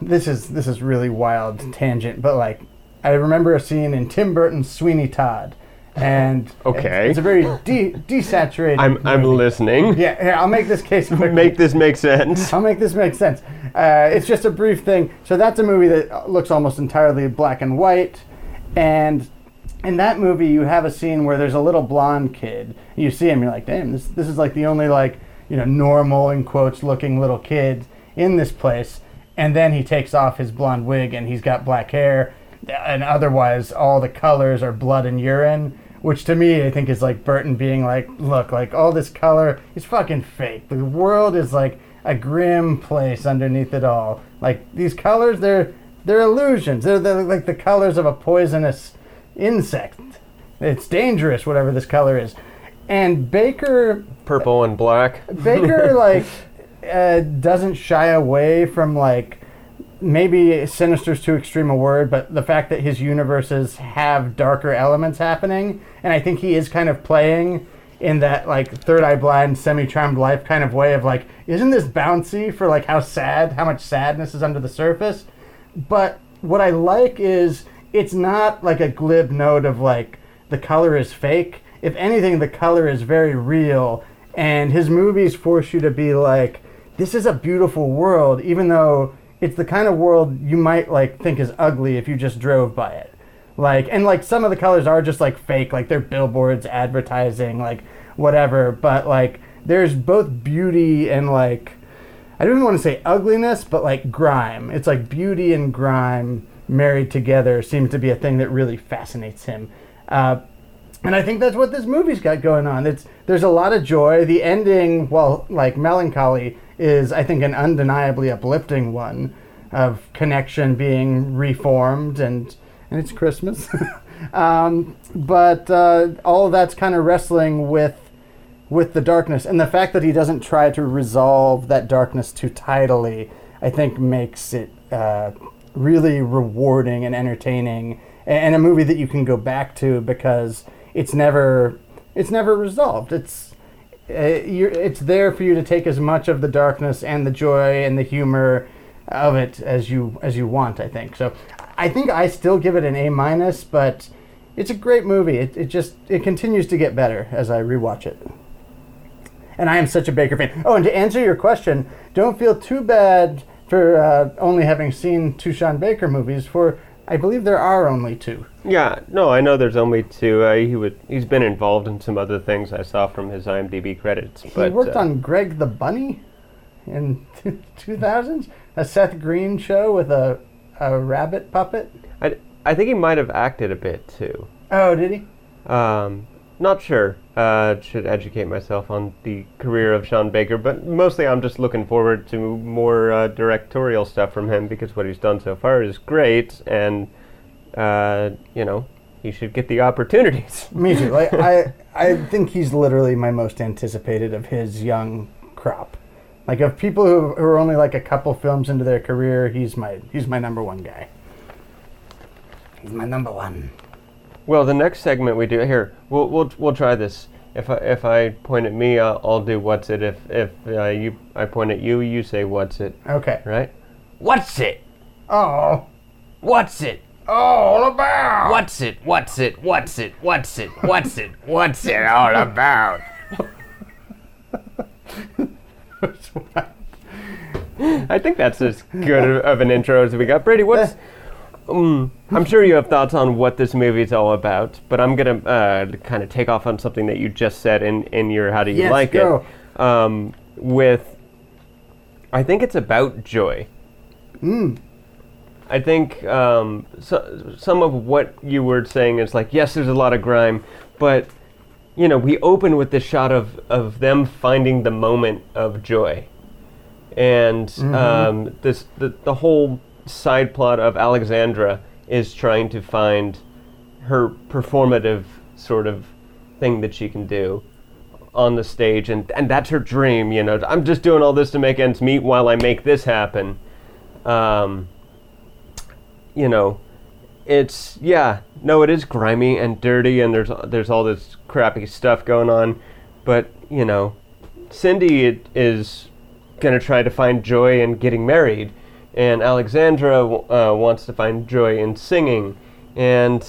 this is this is really wild tangent, but like I remember a scene in Tim Burton's Sweeney Todd, and Okay. it's, it's a very de- desaturated. I'm I'm listening. Yeah, here, I'll make this case quick. Make this make sense. I'll make this make sense. Uh, it's just a brief thing. So that's a movie that looks almost entirely black and white, and in that movie you have a scene where there's a little blonde kid. You see him, you're like, damn, this this is like the only like you know normal in quotes looking little kid in this place. And then he takes off his blonde wig and he's got black hair, and otherwise all the colors are blood and urine. Which to me, I think is like Burton being like, look, like all this color is fucking fake. The world is like a grim place underneath it all. Like these colors, they're they're illusions. They're, they're like the colors of a poisonous insect. It's dangerous, whatever this color is. And Baker Purple and black. Baker like uh, doesn't shy away from like maybe sinister's too extreme a word, but the fact that his universes have darker elements happening, and I think he is kind of playing in that like third eye blind, semi charmed life kind of way of like, isn't this bouncy for like how sad, how much sadness is under the surface? But what I like is it's not like a glib note of like the color is fake. If anything, the color is very real, and his movies force you to be like, this is a beautiful world, even though it's the kind of world you might like think is ugly if you just drove by it. Like and like some of the colors are just like fake, like they're billboards advertising, like whatever. But like there's both beauty and like I don't even want to say ugliness, but like grime. It's like beauty and grime married together seems to be a thing that really fascinates him. Uh, and I think that's what this movie's got going on. It's there's a lot of joy. The ending, well, like melancholy, is I think an undeniably uplifting one of connection being reformed and and it's Christmas. um, but uh, all that's kind of wrestling with with the darkness and the fact that he doesn't try to resolve that darkness too tidily, I think makes it uh, really rewarding and entertaining, and a movie that you can go back to because it's never it's never resolved. It's uh, it's there for you to take as much of the darkness and the joy and the humor of it as you as you want. I think so. I think I still give it an A minus, but it's a great movie. It, it just it continues to get better as I rewatch it. And I am such a Baker fan. Oh, and to answer your question, don't feel too bad for uh, only having seen two Sean Baker movies. For I believe there are only two. Yeah, no, I know there's only two. Uh, he would he's been involved in some other things I saw from his IMDb credits. He worked uh, on Greg the Bunny in two thousands, a Seth Green show with a a rabbit puppet. I, I think he might have acted a bit too. Oh, did he? Um, not sure. Uh, should educate myself on the career of Sean Baker, but mostly I'm just looking forward to more uh, directorial stuff from him because what he's done so far is great, and uh, you know he should get the opportunities. Me too. Like I, I think he's literally my most anticipated of his young crop. Like of people who, who are only like a couple films into their career, he's my he's my number one guy. He's my number one. Well, the next segment we do here, we'll we'll, we'll try this. If I, if I point at me, I'll, I'll do what's it. If if uh, you I point at you, you say what's it. Okay. Right? What's it? Oh, What's it? all about. What's it? What's it? What's it? What's it? What's it? What's it all about? I think that's as good of an intro as we got. Brady, what's. Um, I'm sure you have thoughts on what this movie is all about, but I'm going to uh, kind of take off on something that you just said in, in your How Do You Yes, Like go. It? Um, with. I think it's about joy. I think um, so, some of what you were saying is like, yes, there's a lot of grime, but you know, we open with this shot of, of them finding the moment of joy, and um, this the, the whole side plot of Alexandra is trying to find her performative sort of thing that she can do on the stage, and and that's her dream. You know, I'm just doing all this to make ends meet while I make this happen. Um, you know, it's yeah, no, it is grimy and dirty, and there's there's all this crappy stuff going on, but you know, Cindy is gonna try to find joy in getting married, and Alexandra uh, wants to find joy in singing, and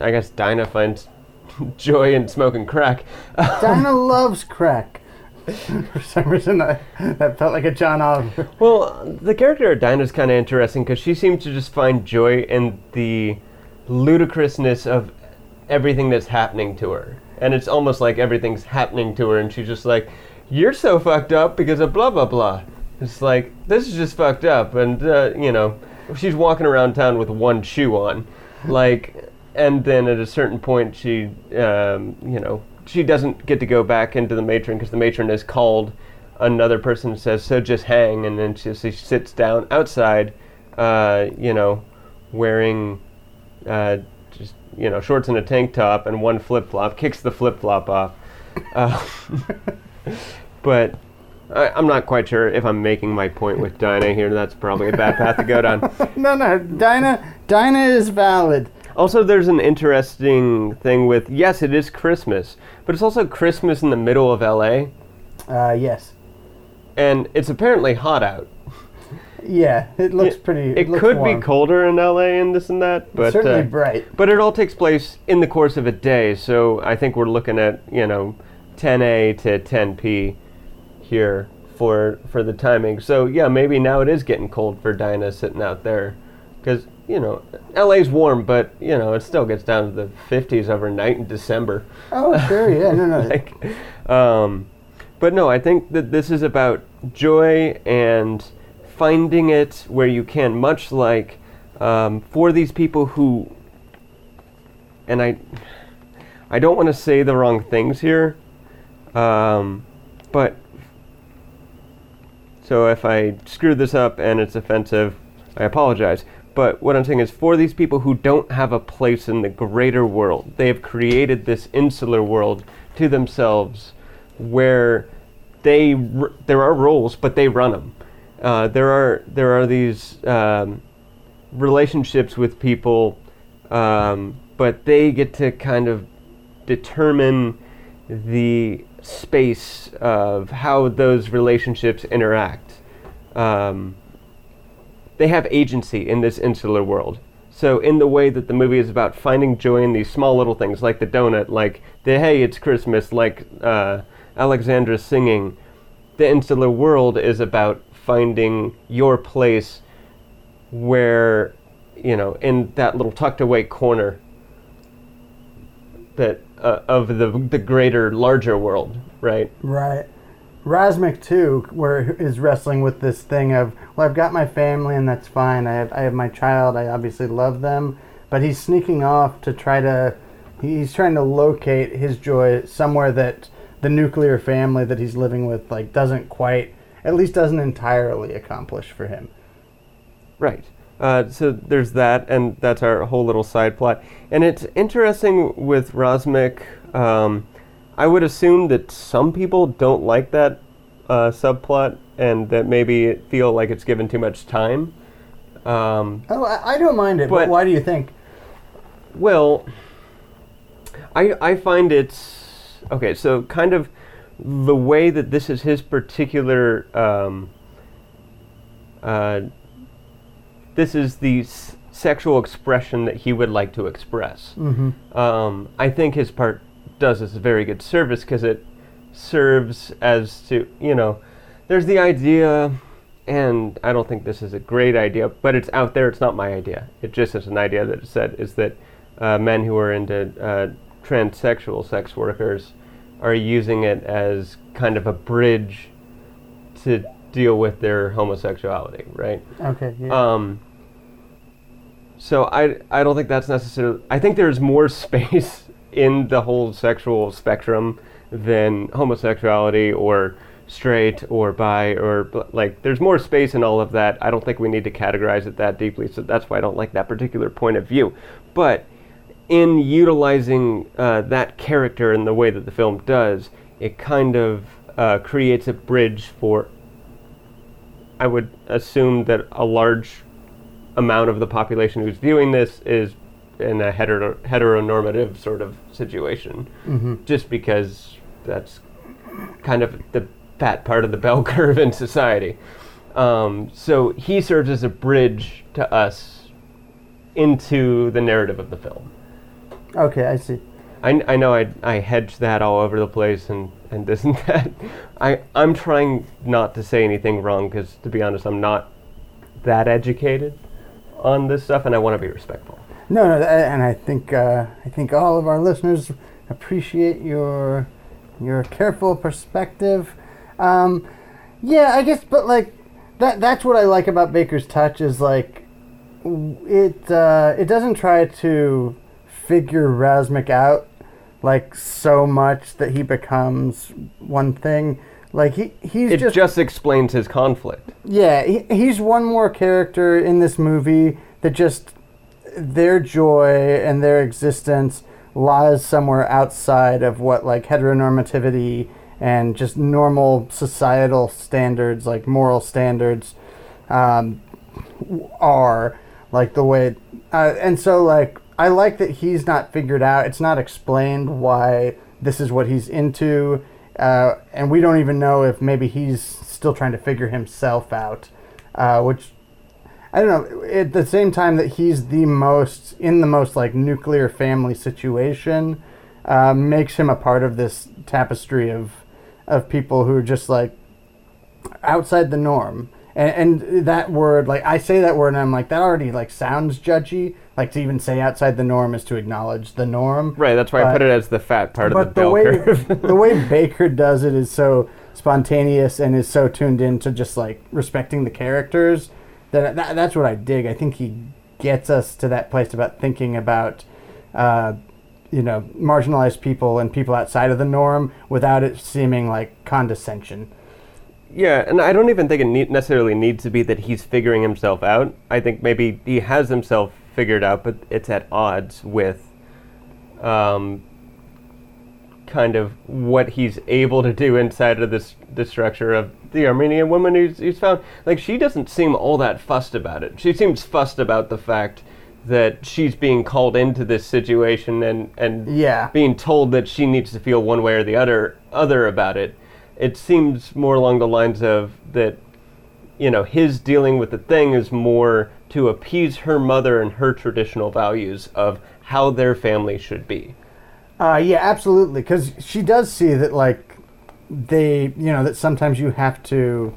I guess Dinah finds joy in smoking crack. Dinah loves crack. For some reason, I, that felt like a John Oliver. Well, the character of Dinah Dinah's kind of interesting because she seems to just find joy in the ludicrousness of everything that's happening to her. And it's almost like everything's happening to her, and she's just like, You're so fucked up because of blah, blah, blah. It's like, This is just fucked up. And, uh, you know, she's walking around town with one shoe on. Like, and then at a certain point, she, um, you know, she doesn't get to go back into the matron because the matron is called another person says, "So just hang," and then she, she sits down outside, uh, you know, wearing uh, just you know shorts and a tank top and one flip flop, kicks the flip flop off. Uh, but I, I'm not quite sure if I'm making my point with Dinah here. That's probably a bad path to go down. No, no, Dinah, Dinah is valid. Also, there's an interesting thing with yes, it is Christmas, but it's also Christmas in the middle of LA, Uh, yes. and it's apparently hot out. Yeah, it looks pretty. It looks could warm. be colder in LA and this and that, but Certainly uh, bright. but it all takes place in the course of a day. So I think we're looking at you know 10 a to 10 p here for for the timing. So yeah, maybe now it is getting cold for Dinah sitting out there, because you know LA's warm, but you know it still gets down to the 50s overnight in December. Oh, sure. Yeah, no, no. like, um, but no, I think that this is about joy and finding it where you can, much like um, for these people who, and I, I don't want to say the wrong things here, um, but so if I screw this up and it's offensive, I apologize. But what I'm saying is, for these people who don't have a place in the greater world, they have created this insular world to themselves, where they r- there are rules, but they run them. Uh, there are there are these um, relationships with people, um, but they get to kind of determine the space of how those relationships interact. Um, they have agency in this insular world. So, in the way that the movie is about finding joy in these small little things, like the donut, like the hey, it's Christmas, like uh, Alexandra singing, the insular world is about finding your place where, you know, in that little tucked away corner that uh, of the the greater, larger world, right? Right. Razmik too, where is wrestling with this thing of, well, I've got my family and that's fine. I have I have my child. I obviously love them, but he's sneaking off to try to, he's trying to locate his joy somewhere that the nuclear family that he's living with like doesn't quite, at least doesn't entirely accomplish for him. Right. Uh, so there's that, and that's our whole little side plot. And it's interesting with Razmik. Um, I would assume that some people don't like that uh, subplot, and that maybe feel like it's given too much time. Um, Oh, I, I don't mind it, but, But- why do you think? well, I I find it's okay. So kind of the way that this is his particular. Um, uh, this is the s- sexual expression that he would like to express. Mm-hmm. Um, I think his part does us a very good service because it serves as to you know, there's the idea, and I don't think this is a great idea, but it's out there. It's not my idea. It just is an idea that is said is that uh, men who are into uh, transsexual sex workers are using it as kind of a bridge to deal with their homosexuality, right? Okay. Yeah. Um, so I I don't think that's necessarily. I think there's more space in the whole sexual spectrum than homosexuality or straight or bi or like there's more space in all of that. I don't think we need to categorize it that deeply. So that's why I don't like that particular point of view. But in utilizing uh, that character in the way that the film does, it kind of uh, creates a bridge for I would assume that a large amount of the population who's viewing this is in a hetero- heteronormative sort of situation, mm-hmm. just because that's kind of the fat part of the bell curve in society. Um, so he serves as a bridge to us into the narrative of the film. Okay, I see. I, I know I, I hedge that all over the place and, and this and that. I, I'm trying not to say anything wrong because, to be honest, I'm not that educated on this stuff and I want to be respectful. No, no, and I think uh, I think all of our listeners appreciate your your careful perspective. Um, yeah, I guess, but like that that's what I like about Baker's Touch is like it uh, it doesn't try to figure Razmik out like so much that he becomes one thing. Like he he's It just just explains his conflict. yeah, he, he's one more character in this movie that just their joy and their existence lies somewhere outside of what like heteronormativity and just normal societal standards, like moral standards, um, are like the way. Uh, and so like I like that he's not figured out. It's not explained why this is what he's into, uh, and we don't even know if maybe he's still trying to figure himself out, uh, which I don't know. At the same time that he's the most in the most like nuclear family situation, uh, makes him a part of this tapestry of of people who are just like outside the norm. And, and that word, like I say that word, and I'm like that already like sounds judgy. Like to even say outside the norm is to acknowledge the norm. Right, that's why I put it as the fat part of the But the way curve. the way Baker does it is so spontaneous and is so tuned into just like respecting the characters that, that that's what I dig. I think he gets us to that place about thinking about uh, you know marginalized people and people outside of the norm without it seeming like condescension. Yeah, and I don't even think it need, necessarily needs to be that he's figuring himself out. I think maybe he has himself figured out, but it's at odds with um, kind of what he's able to do inside of this the structure of the Armenian woman who's, who's found. Like, she doesn't seem all that fussed about it. She seems fussed about the fact that she's being called into this situation and, and Yeah. being told that she needs to feel one way or the other other about it. It seems more along the lines of that you know, his dealing with the thing is more to appease her mother and her traditional values of how their family should be. Uh, yeah, absolutely. Because she does see that, like, they, you know, that sometimes you have to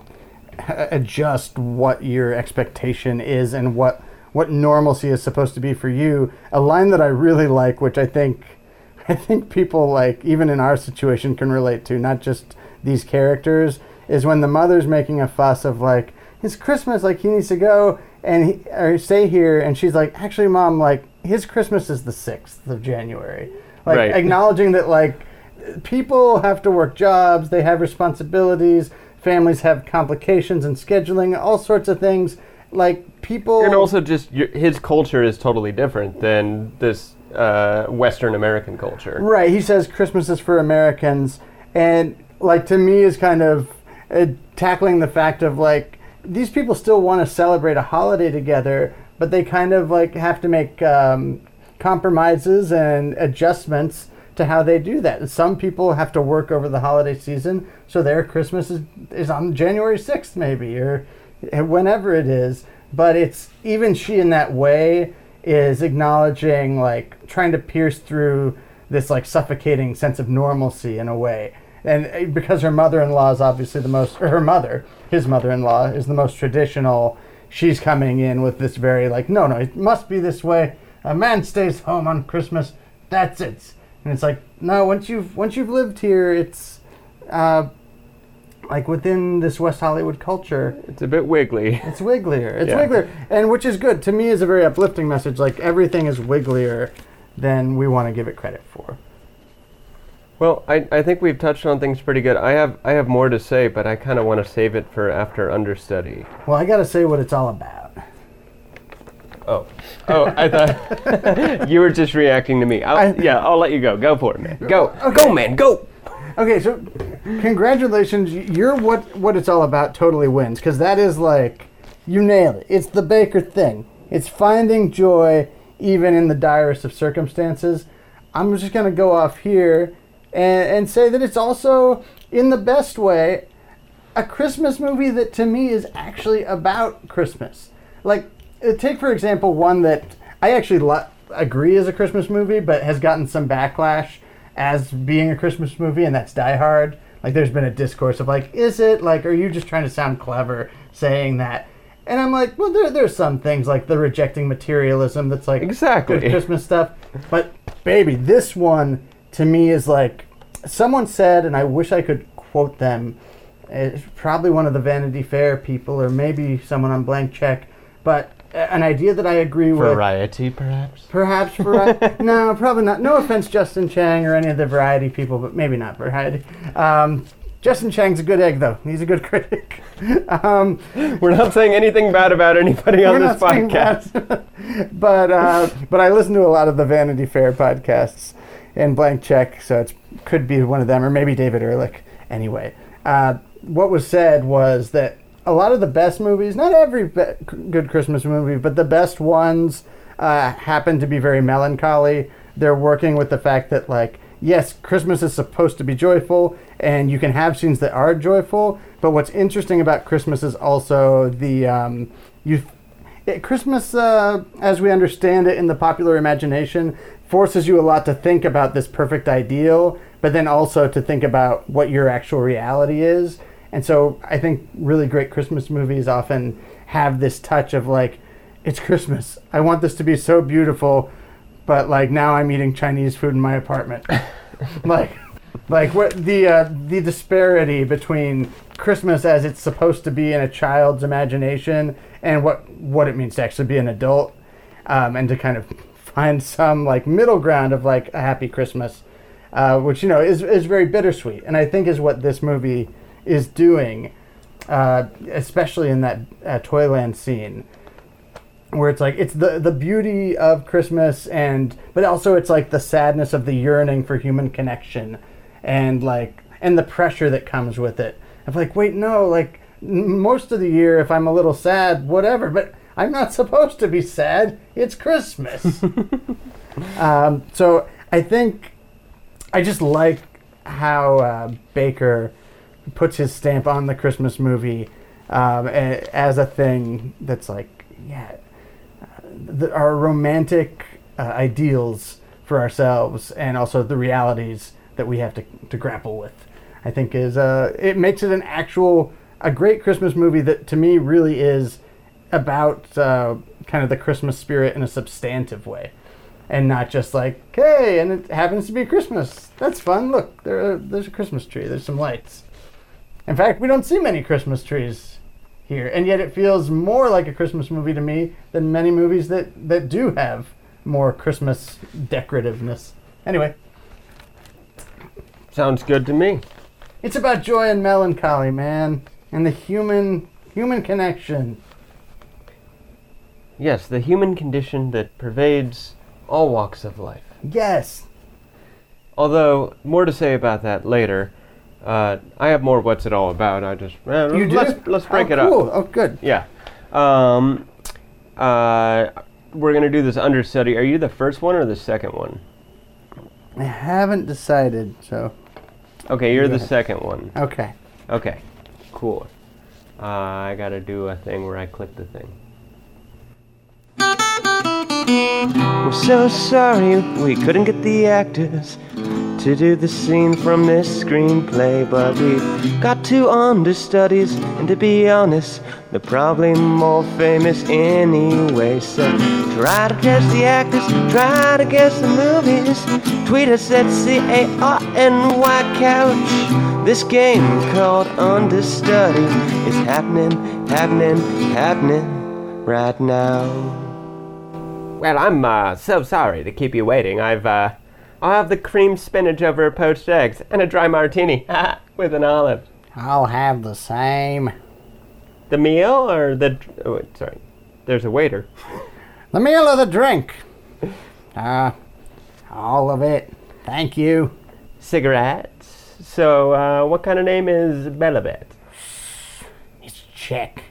adjust what your expectation is and what what normalcy is supposed to be for you. A line that I really like, which I think, I think people like even in our situation can relate to, not just these characters, is when the mother's making a fuss of like, it's Christmas, like he needs to go and he, or stay here, and she's like, actually, mom, like his Christmas is the sixth of January, like Right. acknowledging that like people have to work jobs, they have responsibilities, families have complications and scheduling, all sorts of things. Like people, And also, just your, his culture is totally different than this uh, Western American culture. Right. He says Christmas is for Americans, and like to me is kind of uh, tackling the fact of like these people still want to celebrate a holiday together, but they kind of like have to make um, compromises and adjustments to how they do that. Some people have to work over the holiday season, so their Christmas is, is on January sixth, maybe or whenever it is. But it's even she in that way is acknowledging like trying to pierce through this like suffocating sense of normalcy in a way and uh, because her mother-in-law is obviously the most her mother his mother-in-law is the most traditional she's coming in with this very like no no it must be this way a man stays home on christmas that's it and it's like no once you've once you've lived here it's uh like within this west hollywood culture It's a bit wiggly. it's wigglier. It's Yeah. wigglier, and which is good to me. is a very uplifting message. Like everything is wigglier than we want to give it credit for. Well, I, I think we've touched on things pretty good. I have I have more to say, but I kind of want to save it for after understudy. Well, I got to say what it's all about. Oh, oh, I thought you were just reacting to me. I'll, I- yeah, I'll let you go. Go for it, man. Go, go, man, go. Okay, so congratulations. You're what what it's all about. Totally wins because that is like you nailed it. It's the Baker thing. It's finding joy even in the direst of circumstances. I'm just gonna go off here and, and say that it's also in the best way a Christmas movie that to me is actually about Christmas. Like, uh, take for example one that I actually lo- agree is a Christmas movie, but has gotten some backlash as being a Christmas movie, and that's Die Hard. Like, there's been a discourse of like, is it like, are you just trying to sound clever saying that? And I'm like, well, there, there's some things like the rejecting materialism that's like Exactly. Christmas stuff. But baby, this one to me is like someone said, and I wish I could quote them. It's probably one of the Vanity Fair people, or maybe someone on Blank Check. But an idea that I agree with. Variety, perhaps. Perhaps variety. no, probably not. No offense, Justin Chang or any of the variety people, but maybe not variety. Um, Justin Chang's a good egg, though. He's a good critic. um, We're not saying anything bad about anybody on this podcast. but uh, but I listen to a lot of the Vanity Fair podcasts and Blank Check, so it could be one of them or maybe David Ehrlich. Anyway, uh, what was said was that a lot of the best movies, not every be- good Christmas movie, but the best ones uh, happen to be very melancholy. They're working with the fact that like yes, Christmas is supposed to be joyful, and you can have scenes that are joyful. But what's interesting about Christmas is also the um, you Christmas, uh, as we understand it in the popular imagination, forces you a lot to think about this perfect ideal, but then also to think about what your actual reality is. And so I think really great Christmas movies often have this touch of like, it's Christmas. I want this to be so beautiful, but like now I'm eating Chinese food in my apartment. like, like what the uh, the disparity between Christmas as it's supposed to be in a child's imagination and what what it means to actually be an adult, um, and to kind of find some like middle ground of like a happy Christmas, uh, which you know is is very bittersweet, and I think is what this movie is doing, uh, especially in that uh, Toyland scene where it's like it's the the beauty of Christmas and but also it's like the sadness of the yearning for human connection and like and the pressure that comes with it. Of like, wait, no, like most of the year if I'm a little sad, whatever, but I'm not supposed to be sad. It's Christmas. um, so I think I just like how uh, Baker puts his stamp on the Christmas movie um, as a thing that's like, yeah, the, our romantic uh, ideals for ourselves and also the realities that we have to, to grapple with. I think is uh, it makes it an actual a great Christmas movie that to me really is about uh, kind of the Christmas spirit in a substantive way, and not just like hey, and it happens to be Christmas. That's fun. Look, there there's a Christmas tree. There's some lights. In fact, we don't see many Christmas trees here, and yet it feels more like a Christmas movie to me than many movies that that do have more Christmas decorativeness. Anyway, Sounds good to me. it's about joy and melancholy, man, and the human human connection. Yes, the human condition that pervades all walks of life. Yes, Although, more to say about that later. Uh, I have more what's it all about. I just eh, you do. let's let's break oh, it up. cool. Oh, good. Yeah. Um, uh, we're gonna do this understudy. Are you the first one or the second one? I haven't decided, so Okay, you're the second one. okay. Okay, cool. Uh, I gotta do a thing where I click the thing. We're so sorry we couldn't get the actors to do the scene from this screenplay, but we've got two understudies, and to be honest, they're probably more famous anyway. So try to guess the actors, try to guess the movies. Tweet us at C A R N Y Couch. This game called Understudy is happening, happening, happening right now. Well, I'm uh, so sorry to keep you waiting. I've uh, I'll have the cream spinach over poached eggs and a dry martini with an olive. I'll have the same. The meal or the? Oh, wait, sorry. There's a waiter. The meal or the drink? Uh, all of it. Thank you. Cigarettes. So, uh, what kind of name is Belivet? It's Czech.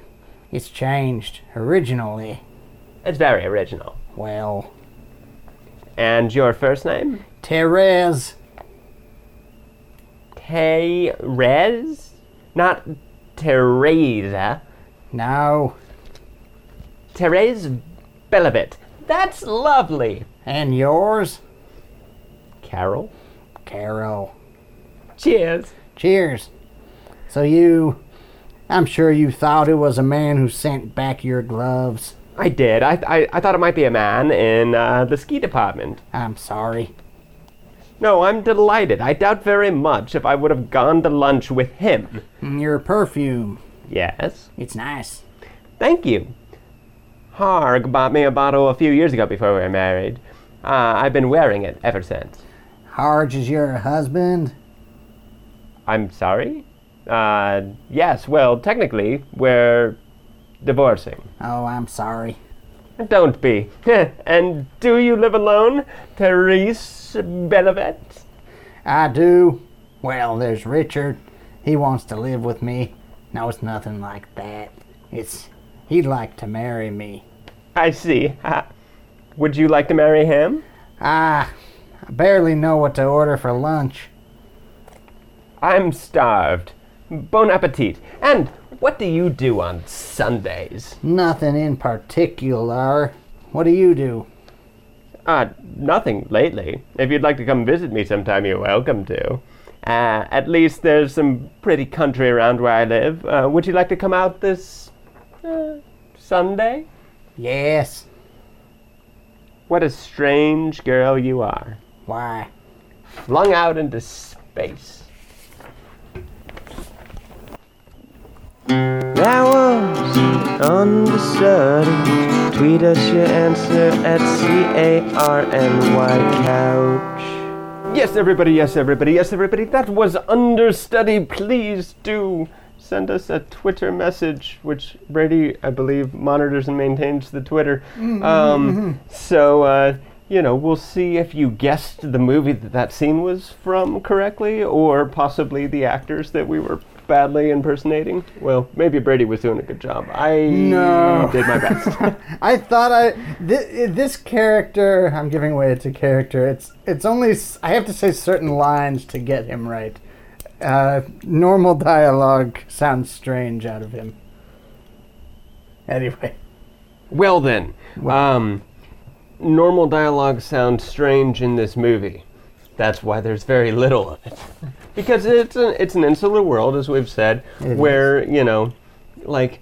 It's changed originally. It's very original. Well, And your first name? Therese. Therese? Not Teresa. No. Therese Belivet. That's lovely. And yours? Carol? Carol. Cheers. Cheers. So you. I'm sure you thought it was a man who sent back your gloves. I did. I, I, I thought it might be a man in uh, the ski department. I'm sorry. No, I'm delighted. I doubt very much if I would have gone to lunch with him. Your perfume. Yes. It's nice. Thank you. Harge bought me a bottle a few years ago before we were married. Uh, I've been wearing it ever since. Harge is your husband? I'm sorry? Uh, yes, well, technically, we're divorcing. Oh, I'm sorry. Don't be. and do you live alone, Therese Belivet? I do. Well, there's Richard. He wants to live with me. No, it's nothing like that. It's he'd like to marry me. I see. Uh, would you like to marry him? Ah, I barely know what to order for lunch. I'm starved. Bon appetit. And what do you do on Sundays? Nothing in particular. What do you do? Uh, nothing lately. If you'd like to come visit me sometime, you're welcome to. Uh, at least there's some pretty country around where I live. Uh, would you like to come out this uh, Sunday? Yes. What a strange girl you are. Why? Flung out into space. That was understudy. Tweet us your answer at C-A-R-N-Y couch. Yes, everybody, yes, everybody, yes, everybody. That was understudy. Please do send us a Twitter message, which Brady, I believe, monitors and maintains the Twitter. Um, so, uh, you know, we'll see if you guessed the movie that that scene was from correctly, or possibly the actors that we were badly impersonating. Well, maybe Brady was doing a good job. I No. did my best. I thought I thi- this character. I'm giving away it's a character. It's it's only I have to say certain lines to get him right. Uh, normal dialogue sounds strange out of him. Anyway, Well then, um, normal dialogue sounds strange in this movie. That's why there's very little of it, because it's an it's an insular world, as we've said, It where you know, like.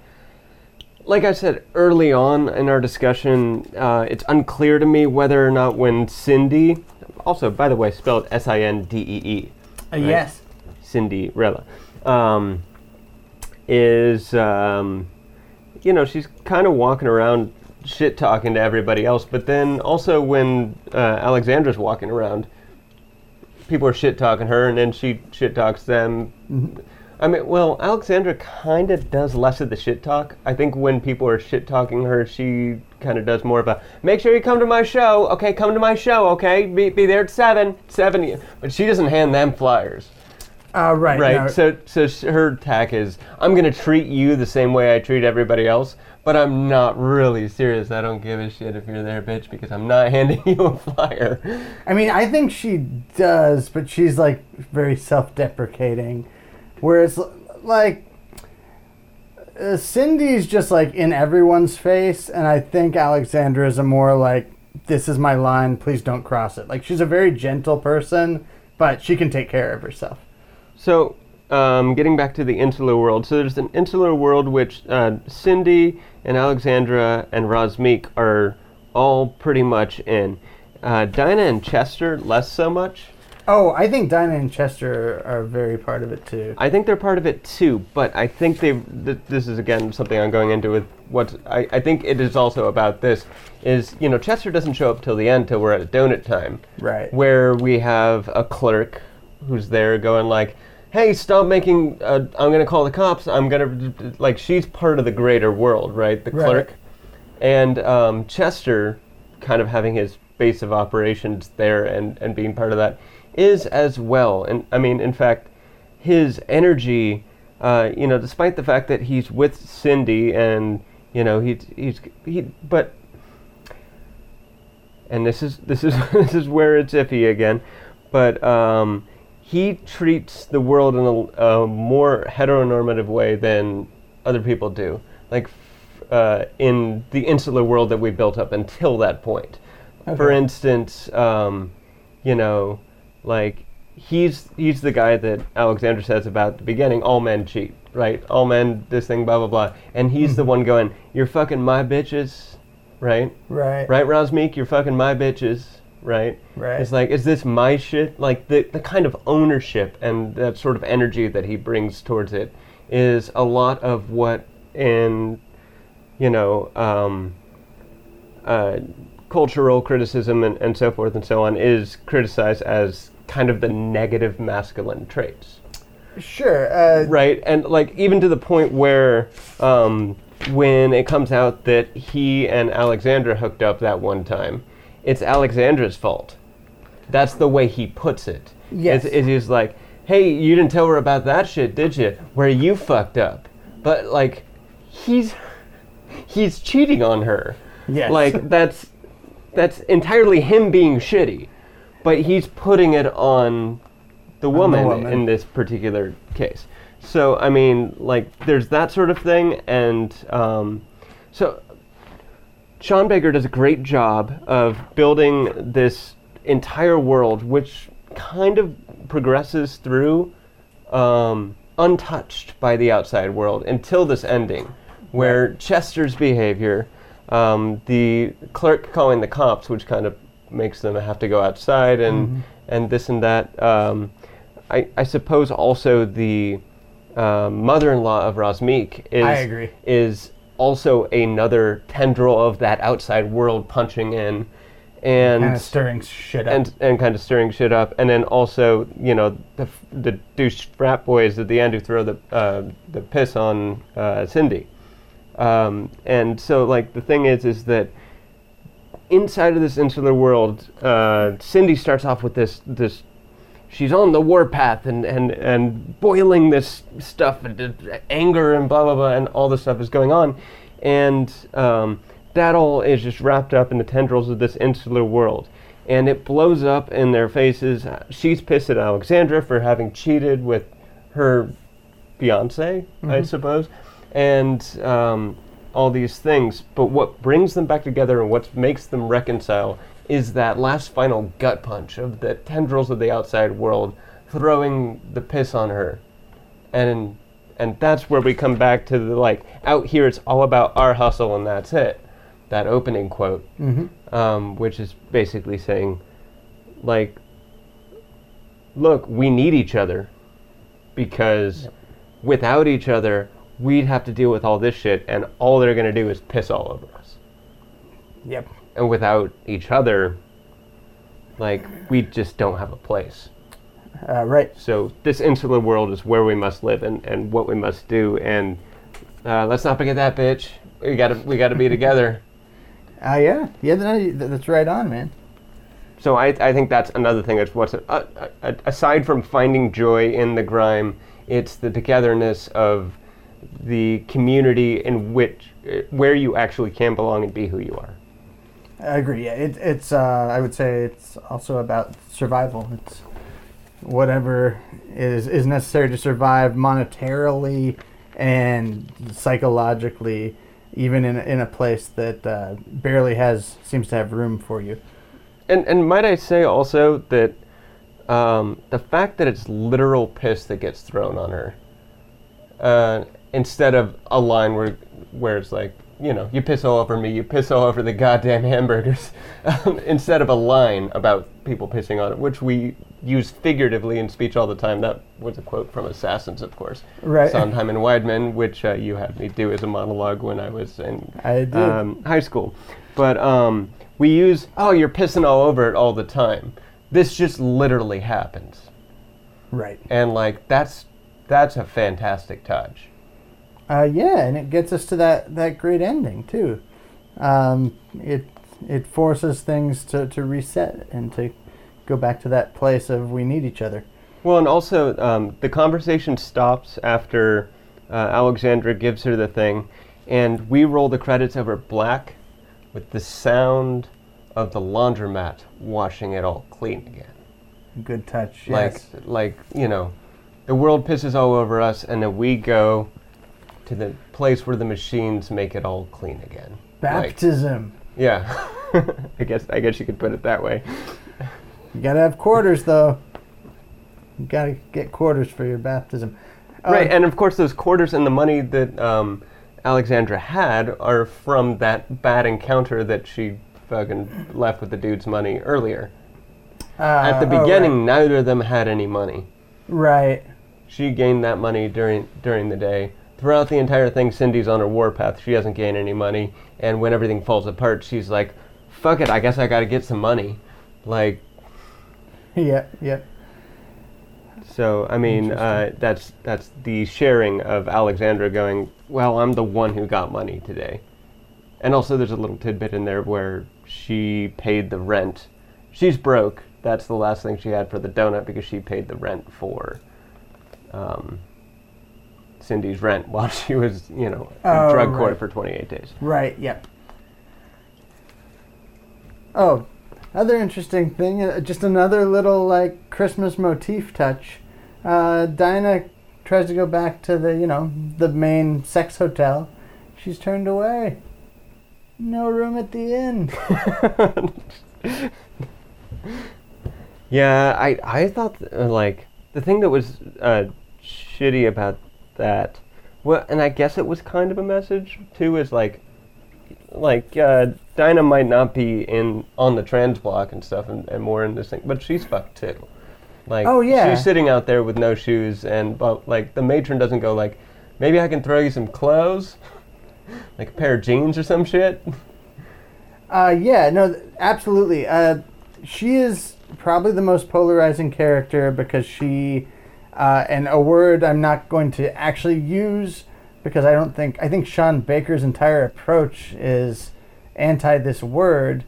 Like I said early on in our discussion, uh, it's unclear to me whether or not when Cindy, also by the way spelled S I N D E E, uh, yes. Cinderella, um, is um, you know she's kind of walking around shit talking to everybody else, but then also when uh, Alexandra's walking around, people are shit talking her, and then she shit talks them. I mean, well, Alexandra kind of does less of the shit talk. I think when people are shit talking her, she kind of does more of a make sure you come to my show. Okay, come to my show. Okay, be, be there at seven. Seven. But she doesn't hand them flyers. Uh, right. Right. no, So, so her tack is, I'm gonna treat you the same way I treat everybody else, but I'm not really serious. I don't give a shit if you're there, bitch, because I'm not handing you a flyer. I mean, I think she does, but she's like very self-deprecating. Whereas, like, uh, Cindy's just like in everyone's face, and I think Alexandra is a more like, "This is my line. Please don't cross it." Like, she's a very gentle person, but she can take care of herself. So, um, getting back to the insular world. So there's an insular world which uh, Cindy and Alexandra and Razmik are all pretty much in. Uh, Dinah and Chester less so much. Oh, I think Dinah and Chester are very part of it too. I think they're part of it too, but I think they. Th- this is again something I'm going into with what I, I think it is also about. This is you know Chester doesn't show up till the end till we're at donut time, Right. where we have a clerk who's there going like, "Hey, stop making! Uh, I'm gonna call the cops. I'm gonna like." She's part of the greater world, right? The Right. clerk, and um, Chester, kind of having his base of operations there and and being part of that, is as well. And I mean, in fact, his energy, uh, you know, despite the fact that he's with Cindy and you know he's he's he, but and this is this is this is where it's iffy again, but um, he treats the world in a, a more heteronormative way than other people do. Like, uh, in the insular world that we built up until that point. For instance, um, you know, like he's he's the guy that Alexander says about the beginning. All men cheat, right? All men this thing, blah blah blah. And he's the one going, "You're fucking my bitches," right? Right. Right, Razmik, you're fucking my bitches, right? Right. It's like, is this my shit? Like the the kind of ownership and that sort of energy that he brings towards it is a lot of what in, you know, um, uh, cultural criticism and, and so forth and so on is criticized as kind of the negative masculine traits Sure. Uh, right and like even to the point where um, when it comes out that he and alexandra hooked up that one time it's alexandra's fault that's the way he puts it Yes. it's, it is like hey you didn't tell her about that shit did you where you fucked up but like he's he's cheating on her Yes. like that's that's entirely him being shitty but he's putting it on the woman, woman. in this particular case. So I mean, like, there's that sort of thing, and um, so Sean Baker does a great job of building this entire world, which kind of progresses through um, untouched by the outside world until this ending, where Chester's behavior, um, the clerk calling the cops, which kind of makes them have to go outside and and this and that. Um, I, I suppose also the um, mother-in-law of Razmik is I agree. is also another tendril of that outside world punching in, and kind of stirring shit up. and and kind of stirring shit up, and then also you know the f- the douche frat boys at the end who throw the uh, the piss on uh, Cindy, um, and so like the thing is is that inside of this insular world, uh, Cindy starts off with this this. She's on the warpath and, and, and boiling this stuff and anger and blah blah blah and all this stuff is going on, and um, that all is just wrapped up in the tendrils of this insular world, and it blows up in their faces. She's pissed at Alexandra for having cheated with her fiance, I suppose, and um, all these things. But what brings them back together and what makes them reconcile is that last final gut punch of the tendrils of the outside world throwing the piss on her, and and that's where we come back to the like out here. It's all about our hustle and that's it. That opening quote, um, which is basically saying, like, look, we need each other because without each other, we'd have to deal with all this shit, and all they're going to do is piss all over us. yep. And without each other, like, we just don't have a place. Uh, right. So, this insular world is where we must live and, and what we must do. And uh, let's not forget that, bitch. We gotta, we gotta be together. Uh, yeah. Yeah. No, you- th- that's right on, man. So I, I think that's another thing. That's what's uh, uh, aside from finding joy in the grime, it's the togetherness of the community in which uh, where you actually can belong and be who you are. I agree. Yeah, it, it's. Uh, I would say it's also about survival. It's whatever is is necessary to survive monetarily and psychologically, even in in a place that uh, barely has seems to have room for you. And and might I say also that um, the fact that it's literal piss that gets thrown on her, uh, instead of a line where where it's like you know you piss all over me, you piss all over the goddamn hamburgers, um, instead of a line about people pissing on it, which we use figuratively in speech all the time. That was a quote from Assassins, of course. Right. Sondheim and Weidman, which uh, you had me do as a monologue when I was in I um, high school. But um, we use, oh, you're pissing all over it all the time. This just literally happens. Right. And like that's that's a fantastic touch. Uh, yeah, and it gets us to that, that great ending too. Um, it it forces things to, to reset and to go back to that place of we need each other. Well, and also um, the conversation stops after uh, Alexandra gives her the thing, and we roll the credits over black with the sound of the laundromat washing it all clean again. Good touch. Like, Yes. like you know, the world pisses all over us, and then we go to the place where the machines make it all clean again. Like, Baptism. yeah. I guess I guess you could put it that way. You gotta have quarters, though. You gotta get quarters for your baptism. Uh, Right, and of course those quarters and the money that um, Alexandra had are from that bad encounter that she fucking left with the dude's money earlier. At the uh, oh, beginning, neither of them had any money. right. right. She gained that money during during the day. Throughout the entire thing, Cindy's on her warpath. She hasn't gained any money, and when everything falls apart, she's like, "Fuck it, I guess I got to get some money." Like, Yeah, yeah. so I mean, uh, that's that's the sharing of Alexandra going. Well, I'm the one who got money today, and also there's a little tidbit in there where she paid the rent. She's broke. That's the last thing she had for the donut because she paid the rent for um, Cindy's rent while she was, you know, in Oh, drug court for 28 days. Right, yep. Oh, other interesting thing, uh, just another little like Christmas motif touch. Uh, Dinah tries to go back to the, you know, the main sex hotel. She's turned away. No room at the inn. Yeah, I I thought uh, like the thing that was uh, shitty about that, well, and I guess it was kind of a message too, is like, like uh, Dinah might not be in on the trans block and stuff, and, and more in this thing, but she's fucked too. Like, Oh, yeah. she's sitting out there with no shoes, and but like the matron doesn't go like, maybe I can throw you some clothes, like a pair of jeans or some shit. Uh, yeah, no, th- absolutely. Uh, she is probably the most polarizing character because she, uh, and a word I'm not going to actually use because I don't think, I think Sean Baker's entire approach is anti this word.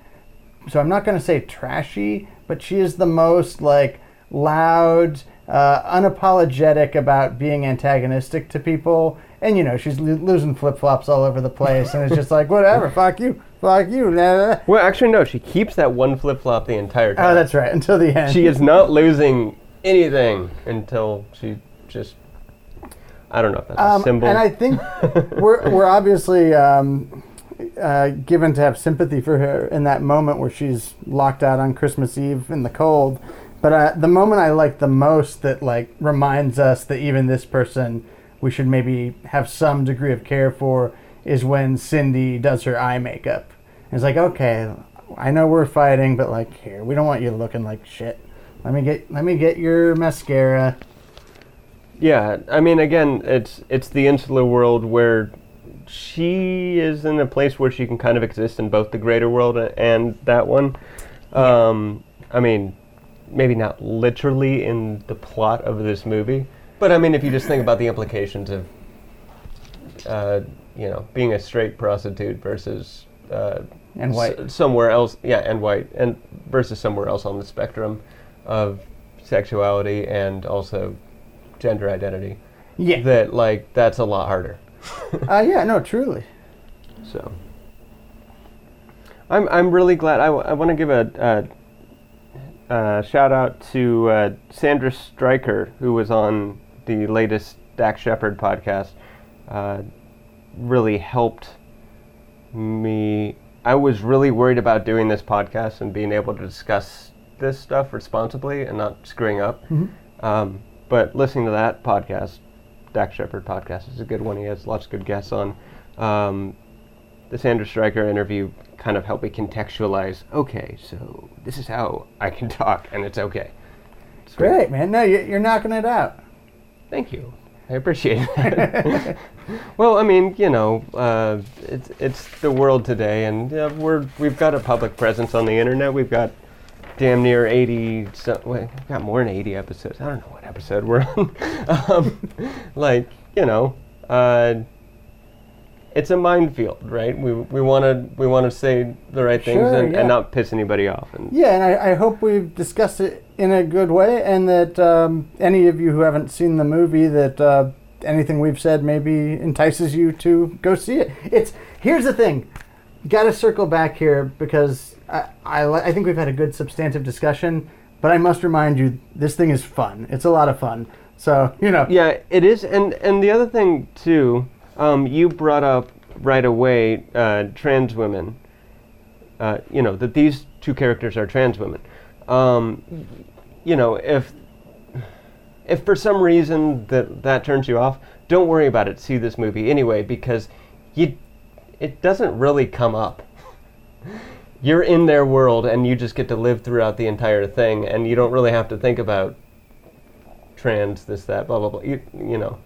So I'm not going to say trashy, but she is the most like loud, uh, unapologetic about being antagonistic to people. And you know, she's lo- losing flip flops all over the place, and it's just like, whatever, fuck you, fuck you. nah. Well, actually, no, she keeps that one flip flop the entire time. Oh, that's right, until the end. she is not losing anything until she just I don't know if that's Um, a symbol. and I think we're we're obviously um, uh, given to have sympathy for her in that moment where she's locked out on Christmas Eve in the cold. But uh, the moment I like the most that like reminds us that even this person we should maybe have some degree of care for is when Cindy does her eye makeup. It's like okay, I know we're fighting, but like here we don't want you looking like shit. Let me get let me get your mascara. yeah, I mean again, it's it's the insular world where she is in a place where she can kind of exist in both the greater world and that one. Um, I mean, maybe not literally in the plot of this movie, but I mean if you just think about the implications of uh, you know, being a straight prostitute versus uh, And white. s- somewhere else, yeah, and white, and versus somewhere else on the spectrum of sexuality and also gender identity. Yeah. That like that's a lot harder. Uh, yeah. No. Truly. So I'm I'm really glad. I, want to give a, a, a shout out to uh, Sandra Stryker, who was on the latest Dax Shepard podcast. Uh, really helped me. I was really worried about doing this podcast and being able to discuss this stuff responsibly and not screwing up. Um, but listening to that podcast, Dax Shepard podcast, is a good one. He has lots of good guests on. Um, the Sandra Stryker interview kind of helped me contextualize. Okay, so this is how I can talk, and it's okay. It's Great, man. No, you're, you're knocking it out. Thank you. I appreciate that. well, I mean, you know, uh, it's it's the world today, and uh, we're we've got a public presence on the internet. We've got damn near eighty. So, wait, we've got more than eighty episodes. I don't know what episode we're on. um, like, you know, uh, it's a minefield, right? We we want to we want to say the right things Sure, and, yeah. and not piss anybody off. And Yeah, and I, I hope we've discussed it in a good way, and that um, any of you who haven't seen the movie, that uh, anything we've said maybe entices you to go see it. It's here's the thing, got to circle back here because I, I I think we've had a good substantive discussion, but I must remind you this thing is fun. It's a lot of fun. So you know, Yeah, it is, and and the other thing too, Um, you brought up right away uh, trans women. Uh, you know that these two characters are trans women. Um, you know if if for some reason that that turns you off, don't worry about it. See this movie anyway because you it doesn't really come up. You're in their world and you just get to live throughout the entire thing and you don't really have to think about trans this that blah blah blah. You, you know.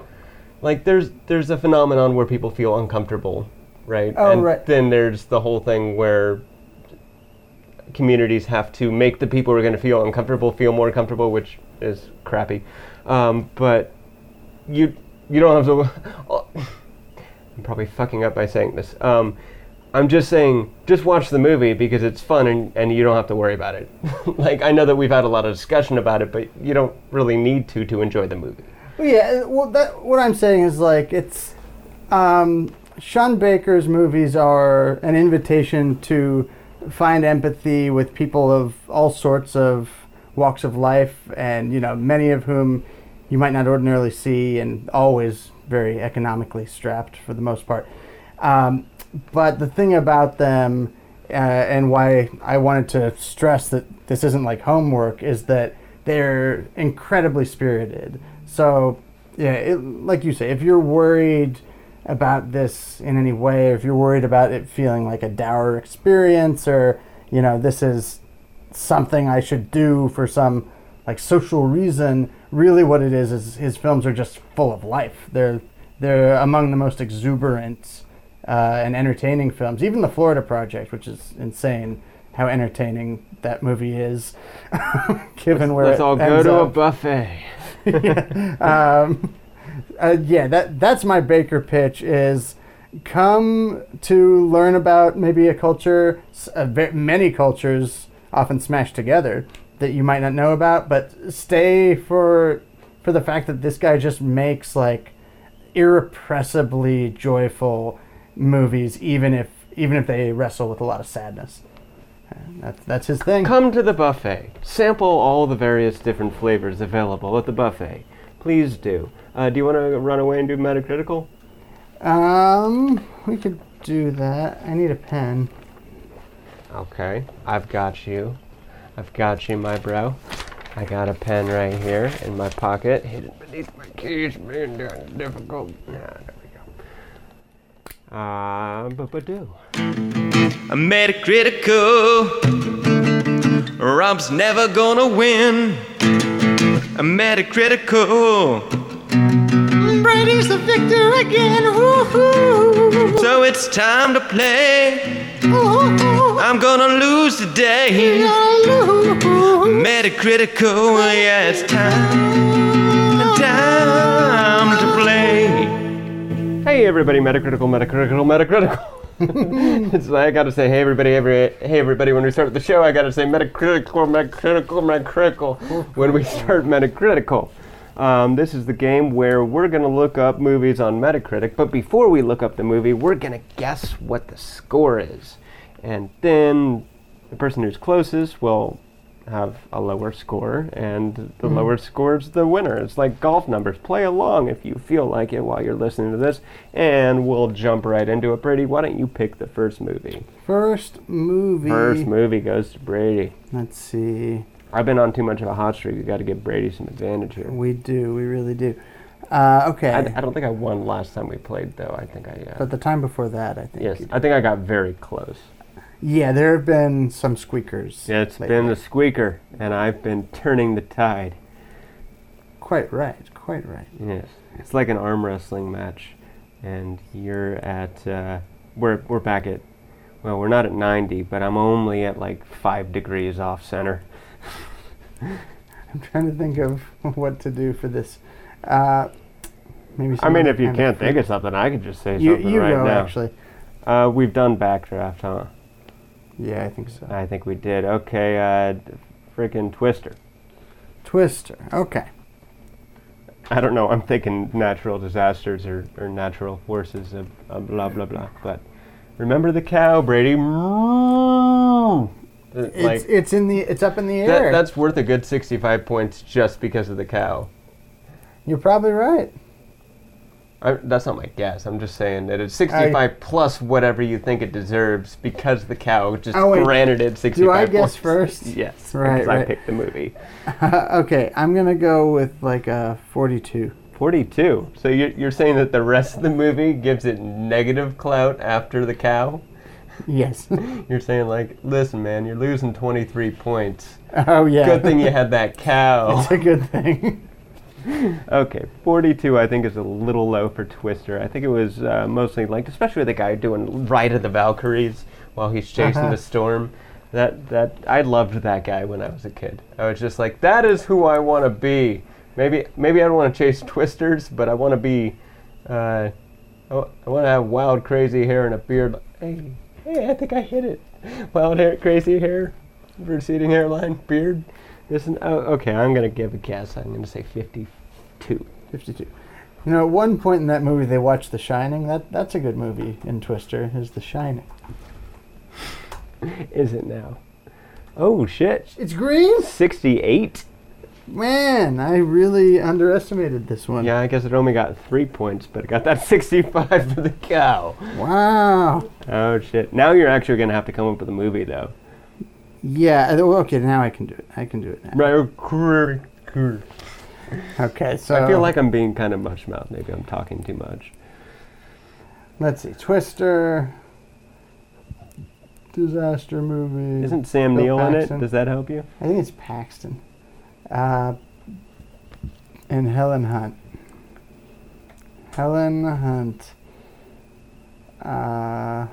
Like there's there's a phenomenon where people feel uncomfortable, right? Oh, and right. then there's the whole thing where communities have to make the people who are going to feel uncomfortable feel more comfortable, which is crappy. Um, but you you don't have to. I'm probably fucking up by saying this. Um, I'm just saying, just watch the movie because it's fun and, and you don't have to worry about it. like I know that we've had a lot of discussion about it, but you don't really need to to enjoy the movie. Well, yeah. Well, that what I'm saying is like it's um, Sean Baker's movies are an invitation to find empathy with people of all sorts of walks of life, and you know, many of whom you might not ordinarily see, and always very economically strapped for the most part. Um, but the thing about them, uh, and why I wanted to stress that this isn't like homework, is that they're incredibly spirited. So, yeah, it, like you say, if you're worried about this in any way, or if you're worried about it feeling like a dour experience, or you know, this is something I should do for some like social reason, really what it is is his films are just full of life. They're they're among the most exuberant uh, and entertaining films. Even the Florida Project, which is insane, how entertaining that movie is, given where Let's all go to a up. buffet. um, uh, yeah, that that's my Baker pitch is come to learn about maybe a culture, uh, many cultures often smashed together that you might not know about, but stay for for the fact that this guy just makes like irrepressibly joyful movies, even if even if they wrestle with a lot of sadness. That's that's his thing. Come to the buffet. Sample all the various different flavors available at the buffet. Please do. Uh, do you want to run away and do Metacritical? Um, we could do that. I need a pen. Okay, I've got you. I've got you, my bro. I got a pen right here in my pocket, hidden beneath my keys, being difficult. Ah, go. Uh, but do. I'm Metacritical. Rob's never gonna win. I'm Metacritical. Brady's the victor again. Woo-hoo. So it's time to play. I'm gonna lose today. Metacritical, yeah, it's time. Time to play. Hey everybody, Metacritical, Metacritical, Metacritical. it's like I gotta say, hey everybody, every, hey everybody. When we start the show, I gotta say Metacritical, Metacritical, Metacritical. when we start Metacritical, um, this is the game where we're gonna look up movies on Metacritic. But before we look up the movie, we're gonna guess what the score is, and then the person who's closest will have a lower score, and the lower score's the winner. It's like golf numbers. Play along if you feel like it while you're listening to this, and we'll jump right into it. Brady, why don't you pick the first movie? First movie. First movie goes to Brady. Let's see. I've been on too much of a hot streak. You got to give Brady some advantage here. We do. We really do. Uh, okay. I, I don't think I won last time we played, though. I think I. Uh, but the time before that, I think. yes. I think I got very close. Yeah, there have been some squeakers. Yeah, it's lately. been the squeaker, and I've been turning the tide. Quite right. Quite right. Yes, it's like an arm wrestling match, and you're at uh, we're we're back at well, we're not at 90, but I'm only at like five degrees off center. I'm trying to think of what to do for this. Uh, maybe. I mean, if you can't think of something, I could just say You, something you right go now. actually. Uh, we've done backdraft, huh? Yeah, I think so. I think we did. Okay, uh, freaking Twister. Twister. Okay. I don't know. I'm thinking natural disasters or, or natural forces of, blah blah blah. But remember the cow, Brady. It's Like it's in the it's up in the that, air. that's worth a good 65 points just because of the cow. You're probably right. I, that's not my guess. I'm just saying that it's 65 plus whatever you think it deserves because the cow just Oh, wait. granted it 65 Do I guess first? Yes, Right, because I picked the movie. okay, I'm gonna go with like a 42. 42. So you're, you're saying that the rest of the movie gives it negative clout after the cow? Yes. You're saying like, listen, man, you're losing 23 points. oh yeah. Good thing you had that cow. It's a good thing. Okay, 42 I think is a little low for Twister. I think it was uh, mostly like, especially the guy doing Ride of the Valkyries while he's chasing Uh-huh. the storm. That that I loved that guy when I was a kid. I was just like, that is who I want to be. Maybe maybe I don't want to chase twisters, but I want to be. Uh, I want to have wild, crazy hair and a beard. Hey, hey, I think I hit it. Wild hair, crazy hair, receding hairline, beard. This and oh, okay. I'm gonna give a guess. I'm gonna say 52. 52. You know, at one point in that movie, they watched The Shining. That that's a good movie in Twister. Is The Shining? Is it now? Oh shit! It's green. 68. Man, I really underestimated this one. Yeah, I guess it only got three points, but it got that 65 for the cow. Wow. Oh shit! Now you're actually gonna have to come up with a movie though. Yeah. uh, Okay, now I can do it. I can do it now. Right. Okay, so I feel like I'm being kind of mush mouth. Maybe I'm talking too much. let's see, Twister, disaster movie. Isn't Sam Bill Neill in it? Does that help you? I think it's Paxton. Uh, and Helen Hunt. Helen Hunt. Uh,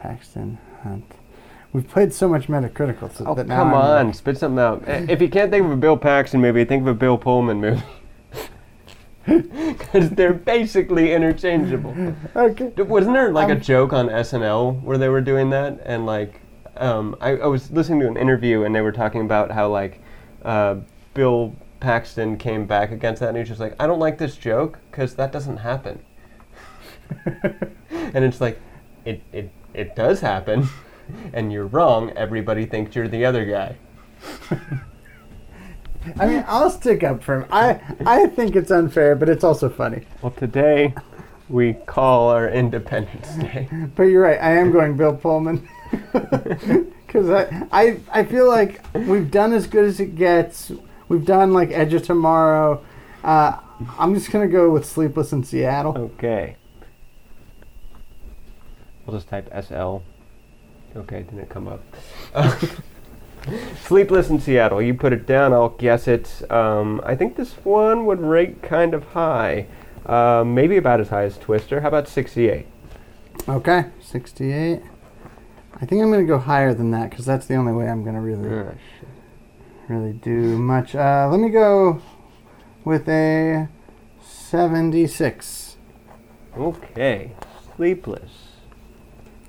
Paxton Hunt. We've played so much Metacritical so Oh that now come I'm on, spit something out. If you can't think of a Bill Paxton movie, think of a Bill Pullman movie. Because they're basically interchangeable. okay. Wasn't there like a Um, joke on SNL where they were doing that? And like, um, I, I was listening to an interview and they were talking about how like uh, Bill Paxton came back against that and he was just like, I don't like this joke because that doesn't happen. and it's like, it, it, it does happen and you're wrong. Everybody thinks you're the other guy. I mean, I'll stick up for him. I I think it's unfair, but it's also funny. Well, today we call our Independence Day. But you're right. I am going Bill Pullman because I, I I feel like we've done as good as it gets. We've done like Edge of Tomorrow. Uh, I'm just gonna go with Sleepless in Seattle. Okay. We'll just type SL. Okay, didn't come up. Sleepless in Seattle. You put it down, I'll guess it. Um, I think this one would rate kind of high. Uh, maybe about as high as Twister. How about 68? Okay, 68. I think I'm gonna go higher than that because that's the only way I'm gonna really Ah, shit. really do much. Uh, let me go with a 76. Okay. Sleepless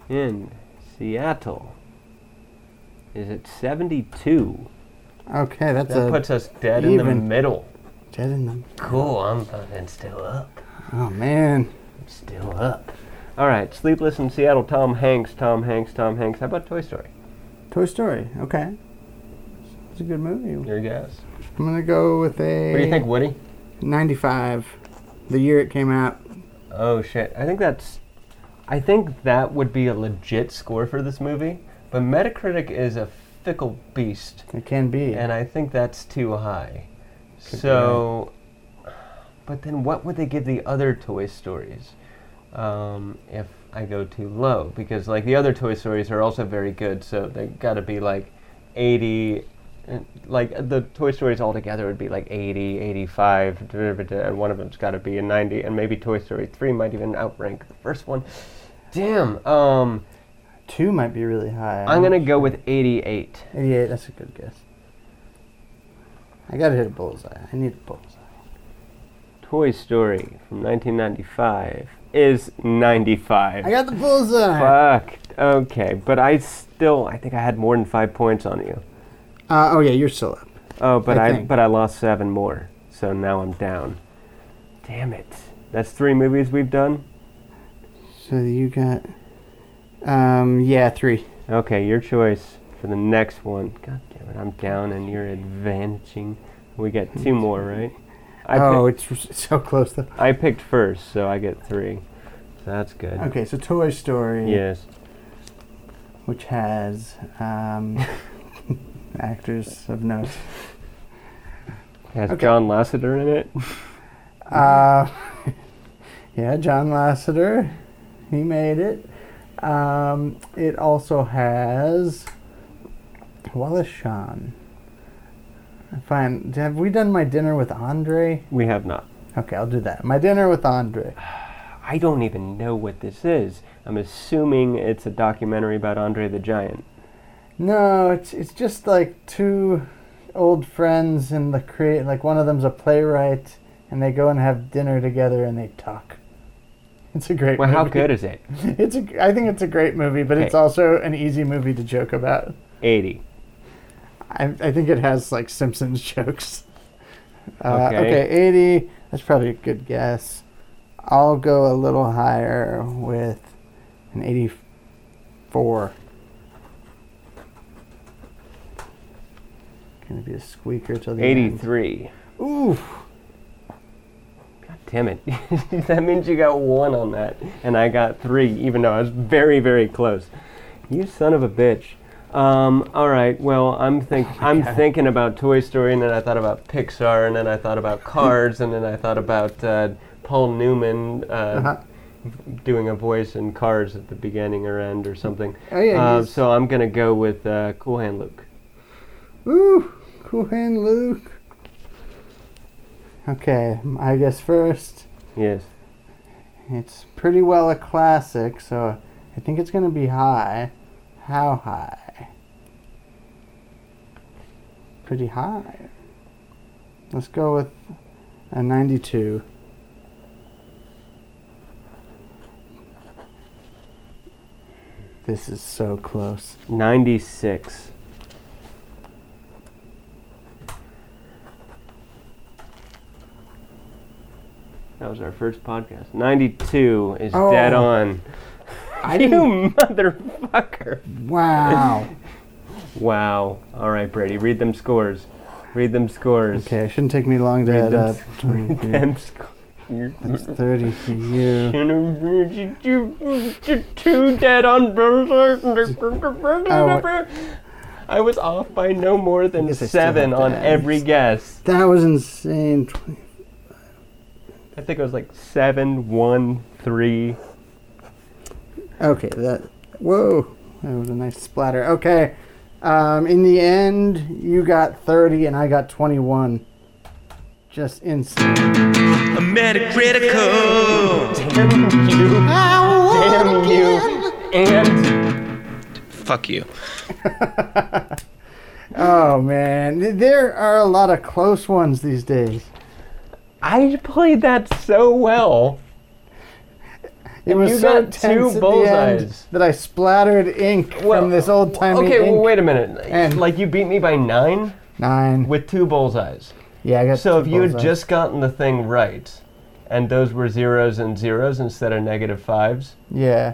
in Seattle. Is it 72? Okay, that's That puts us dead in the even. middle. dead in them. Cool, I'm fucking still up. Oh man. I'm still up. All right, Sleepless in Seattle. Tom Hanks. Tom Hanks. Tom Hanks. How about Toy Story? Toy Story. Okay. It's a good movie. Your guess. I'm gonna go with a. What do you think, Woody? 95. The year it came out. Oh shit! I think that's. I think that would be a legit score for this movie, but Metacritic is a fickle beast, It can be. and I think that's too high. Could so, but then what would they give the other Toy Stories? Um, if I go too low, because like the other Toy Stories are also very good, so they got to be like 80. and, Like the Toy Stories altogether would be like 80, 85, and one of them's got to be a 90, and maybe Toy Story 3 might even outrank the first one. Damn. Um, Two might be really high. I'm gonna go with 88. 88. That's a good guess. I gotta hit a bullseye. I need a bullseye. Toy Story from 1995 is 95. I got the bullseye. Fuck. Okay, but I still I think I had more than five points on you. Uh, oh yeah, you're still up. Oh, but I I, but I lost seven more, so now I'm down. Damn it. That's three movies we've done. So you got. Um, yeah, three. Okay, your choice for the next one. God damn it, I'm down and you're advantaging. We get two more, right? I oh, it's so close though. I picked first, so I get three. So that's good. Okay, so Toy Story, Yes. which has um, actors of note. Has Okay. John Lasseter in it? Uh, yeah, John Lasseter, he made it. Um, it also has Wallace Shawn. Fine. Have we done my dinner with Andre? We have not. Okay, I'll do that. My dinner with Andre. I don't even know what this is. I'm assuming it's a documentary about Andre the Giant. No, it's it's just like two old friends and the create like one of them's a playwright and they go and have dinner together and they talk. It's a great Well, movie. how good is it? It's a I think it's a great movie, but it's also an easy movie to joke about. 80. I, I think it has like Simpsons jokes. Uh, Okay. okay, 80. That's probably a good guess. I'll go a little higher with an 84. Gonna be a squeaker till the end. 83. Ooh, damn it. that means you got one on that. And I got three, even though I was very, very close. You son of a bitch. Um, all right. Well, I'm think I'm God. thinking about Toy Story, and then I thought about Pixar, and then I thought about Cars, and then I thought about uh, Paul Newman uh, Uh-huh. doing a voice in Cars at the beginning or end or something. Oh, yeah, Uh, so I'm gonna go with uh, Cool Hand Luke. ooh, cool hand Luke. Okay, I guess first. Yes. It's pretty well a classic, so I think it's gonna be high. How high? Pretty high. Let's go with a 92. This is so close. 96. That was our first podcast. 92 is Oh. dead on. I you motherfucker. Wow. Wow. All right, Brady, read them scores. Read them scores. Okay, it shouldn't take me long to Read add them, up. read them scores. That's 30 for you. Two dead on Oh, I was off by no more than guess I still seven on every guess. That was insane. 20. I think it was like seven, one, three. Okay, that. Whoa, that was a nice splatter. Okay, um, in the end, you got 30 and I got 21. Just insane. A Metacritical. Damn you. Damn you. And Fuck you. Oh man, there are a lot of close ones these days. I played that so well. It was you so got tense two bullseyes. that I splattered ink from this old timey Okay, well, wait a minute. And- like, you beat me by nine Nine. with two bullseyes. Yeah, I got. So if you had just gotten the thing right, and those were zeros and zeros instead of negative fives, Yeah,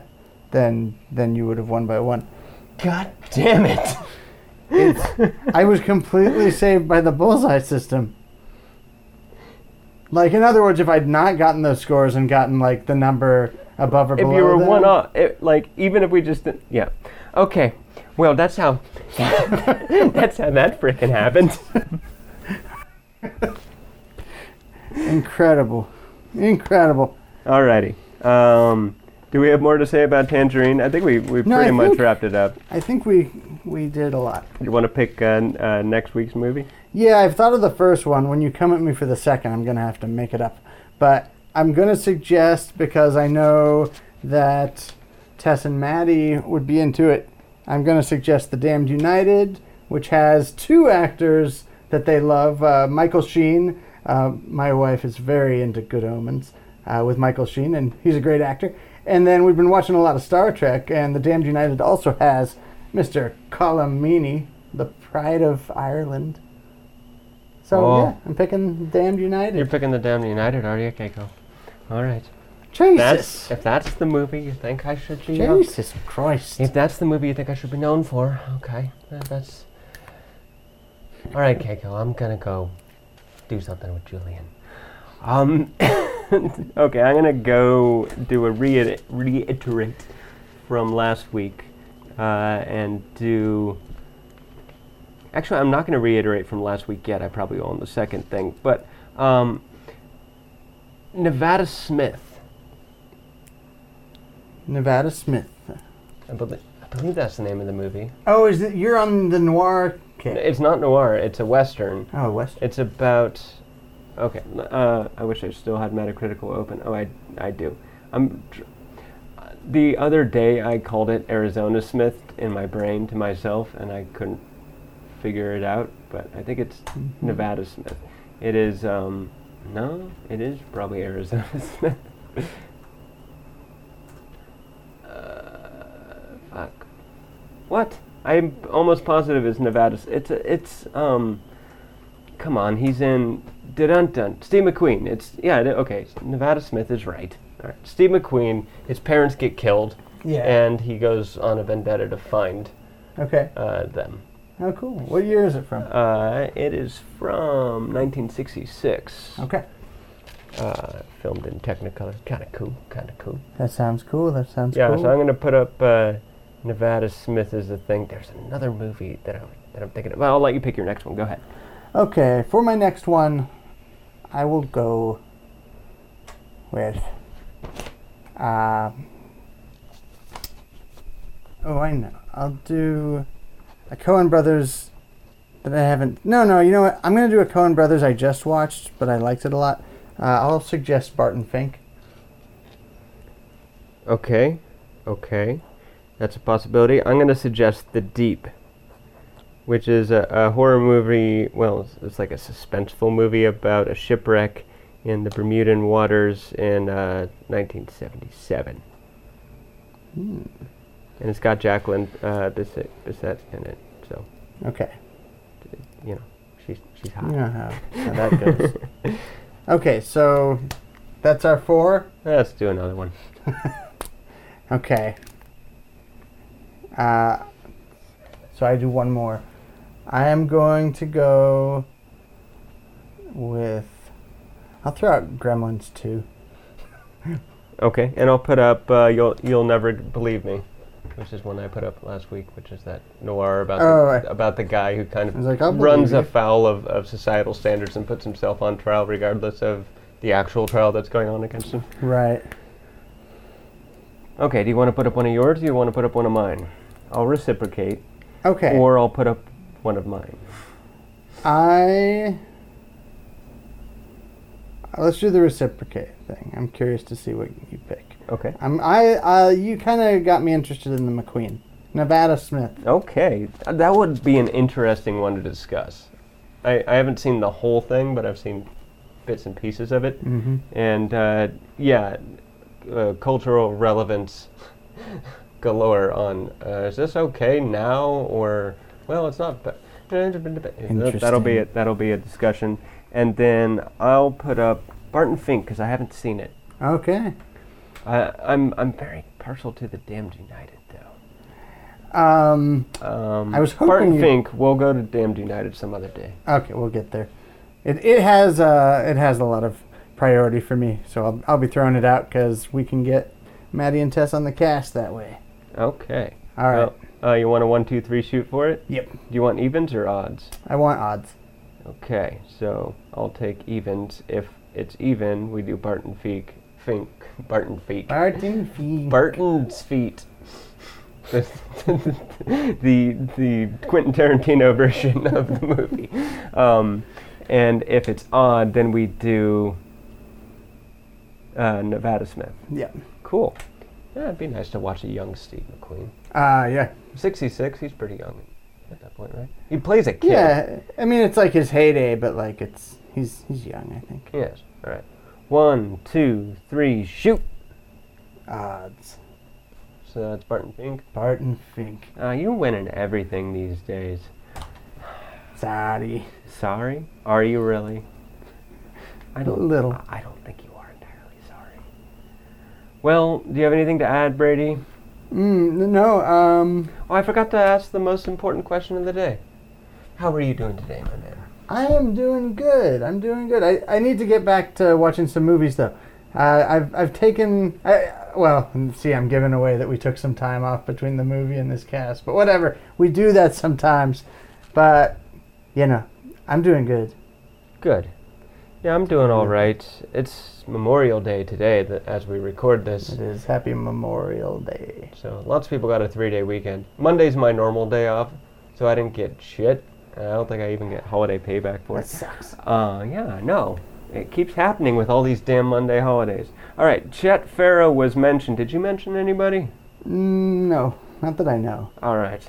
then then you would have won by one. god damn it! I was completely saved by the bullseye system. Like, in other words, if I'd not gotten those scores and gotten like the number above or if below, you were them, one off, it, like even if we just did, yeah, okay. Well, that's how that's how that frickin' happened. incredible, incredible. Alrighty. Um, do we have more to say about Tangerine? I think we we No, I pretty much think- wrapped it up. I think we we did a lot. You want to pick uh, n- uh, next week's movie? Yeah, I've thought of the first one. When you come at me for the second, I'm gonna have to make it up. But I'm gonna suggest because I know that Tess and Maddie would be into it. I'm gonna suggest The Damned United, which has two actors that they love. Uh, Michael Sheen. Uh, my wife is very into Good Omens uh, with Michael Sheen, and he's a great actor. And then we've been watching a lot of Star Trek, and The Damned United also has Mr. Colm Meaney, the pride of Ireland. So Oh. yeah, I'm picking Damned United. You're picking the Damned United, are you, Keiko? All right. Jesus, That's if that's the movie you think I should be. known- Jesus Christ. If that's the movie you think I should be known for, okay, that- that's. All right, Keiko, I'm gonna go do something with Julian. Um, okay, I'm gonna go do a reiter- reiterate from last week, uh, and do. Actually, I'm not gonna reiterate from last week yet. I probably will on the second thing, but um, Nevada Smith. Nevada Smith. I believe, I believe that's the name of the movie. Oh, is it? You're on the noir kick. It's not noir. It's a western. Oh, West. It's about. Okay, uh, I wish I still had Metacritical open. Oh, I, I do. I'm. tr- The other day, I called it Arizona Smith in my brain to myself, and I couldn't figure it out. But I think it's Nevada Smith. It is. Um, no, it is probably Arizona Smith. uh, fuck. What? I'm almost positive it's Nevada. It's it's um. Come on, he's in dun dun. Steve McQueen. It's yeah. Okay, Nevada Smith is right. All right. Steve McQueen. His parents get killed, Yeah. and he goes on a vendetta to find okay. uh, them. Oh, cool. What year is it from? Uh, it is from 1966. Okay. Uh, filmed in Technicolor. Kind of cool. Kind of cool. That sounds cool. That sounds Yeah. cool. So I'm gonna put up uh, Nevada Smith as the thing. There's another movie that I'm that I'm thinking of. Well, I'll let you pick your next one. Go ahead. Okay, for my next one, I will go with. Uh, oh, I know. I'll do a Coen Brothers that I haven't. No, no. You know what? I'm gonna do a Coen Brothers I just watched, but I liked it a lot. Uh, I'll suggest Barton Fink. Okay, okay, that's a possibility. I'm gonna suggest The Deep, which is a, a horror movie. Well, it's, it's like a suspenseful movie about a shipwreck in the Bermudan waters in uh, 1977, and it's got Jacqueline uh, in it. So Okay. you know, she's she's hot. You know how, how that goes. okay, so that's our four. Let's do another one. Okay. Uh, so I do one more. I am going to go with. I'll throw out Gremlins too. Okay, and I'll put up uh, "You'll You'll Never Believe Me," which is one I put up last week, which is that noir about Oh, the, I- about the guy who kind was like, of runs afoul of, of societal standards and puts himself on trial regardless of the actual trial that's going on against him. Right. Okay, do you want to put up one of yours? or Do you want to put up one of mine? I'll reciprocate, Okay. or I'll put up one of mine. I. Let's do the reciprocate thing. I'm curious to see what you pick. Okay. I'm I uh, you kind of got me interested in the McQueen, Nevada Smith. Okay, that would be an interesting one to discuss. I, I haven't seen the whole thing, but I've seen bits and pieces of it. Mm-hmm. And uh, yeah, uh, cultural relevance galore on uh, is this okay now or well it's not but that'll be it that'll be a discussion and then I'll put up Barton Fink because I haven't seen it Okay. I, I'm I'm very partial to the Damned United though Um. um, I was hoping Barton you- Fink we'll go to Damned United some other day Okay, we'll get there. It it has uh it has a lot of priority for me, so I'll I'll be throwing it out because we can get Maddie and Tess on the cast that way. okay All right. Well, uh, you want a one two three shoot for it Yep. do you want evens or odds I want odds. Okay, so I'll take evens. If it's even, we do Barton Fink. Fink. Barton Feet. Barton Fee. Barton's feet. the the Quentin Tarantino version of the movie. Um, and if it's odd, then we do uh, Nevada Smith. Yep. Cool. Yeah, it'd be nice to watch a young Steve McQueen. Uh yeah. 66, he's pretty young at that point, right? He plays a kid. Yeah. I mean, it's like his heyday, but like it's he's he's young. I think. Yes. All right. One, two, three, shoot. Odds. So that's Barton Fink. Barton Fink. Uh, you're winning everything these days. Sorry. Sorry? Are you really? I A don't. little. I don't think you are entirely sorry. Well, do you have anything to add, Brady? Mm, no. Um. Oh, I forgot to ask the most important question of the day. How are you doing today, my man? I am doing good. I'm doing good. I, I need to get back to watching some movies though. Uh, I've I've taken I, well see I'm giving away that we took some time off between the movie and this cast, but whatever. We do that sometimes. But you know, I'm doing good. Good. Yeah, I'm doing all right. It's Memorial Day today, that as we record this. It is Happy Memorial Day. So lots of people got a three-day weekend. Monday's my normal day off, so I didn't get shit. I don't think I even get holiday payback for it. That it. sucks. Uh, yeah, no. It keeps happening with all these damn Monday holidays. All right, Chet Farrow was mentioned. Did you mention anybody? Mm, no, not that I know. All right.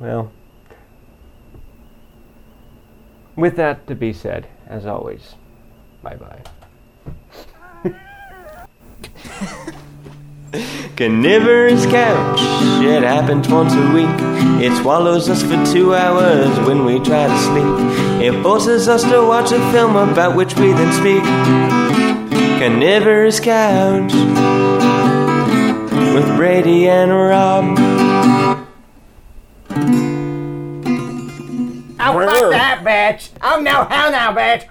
Well, with that to be said, as always, bye bye. Carnivorous couch, it happens once a week. It swallows us for two hours when we try to sleep. It forces us to watch a film about which we then speak. Carnivorous couch with Brady and Rob. Oh, fuck that, bitch! Oh, no, hell no, bitch!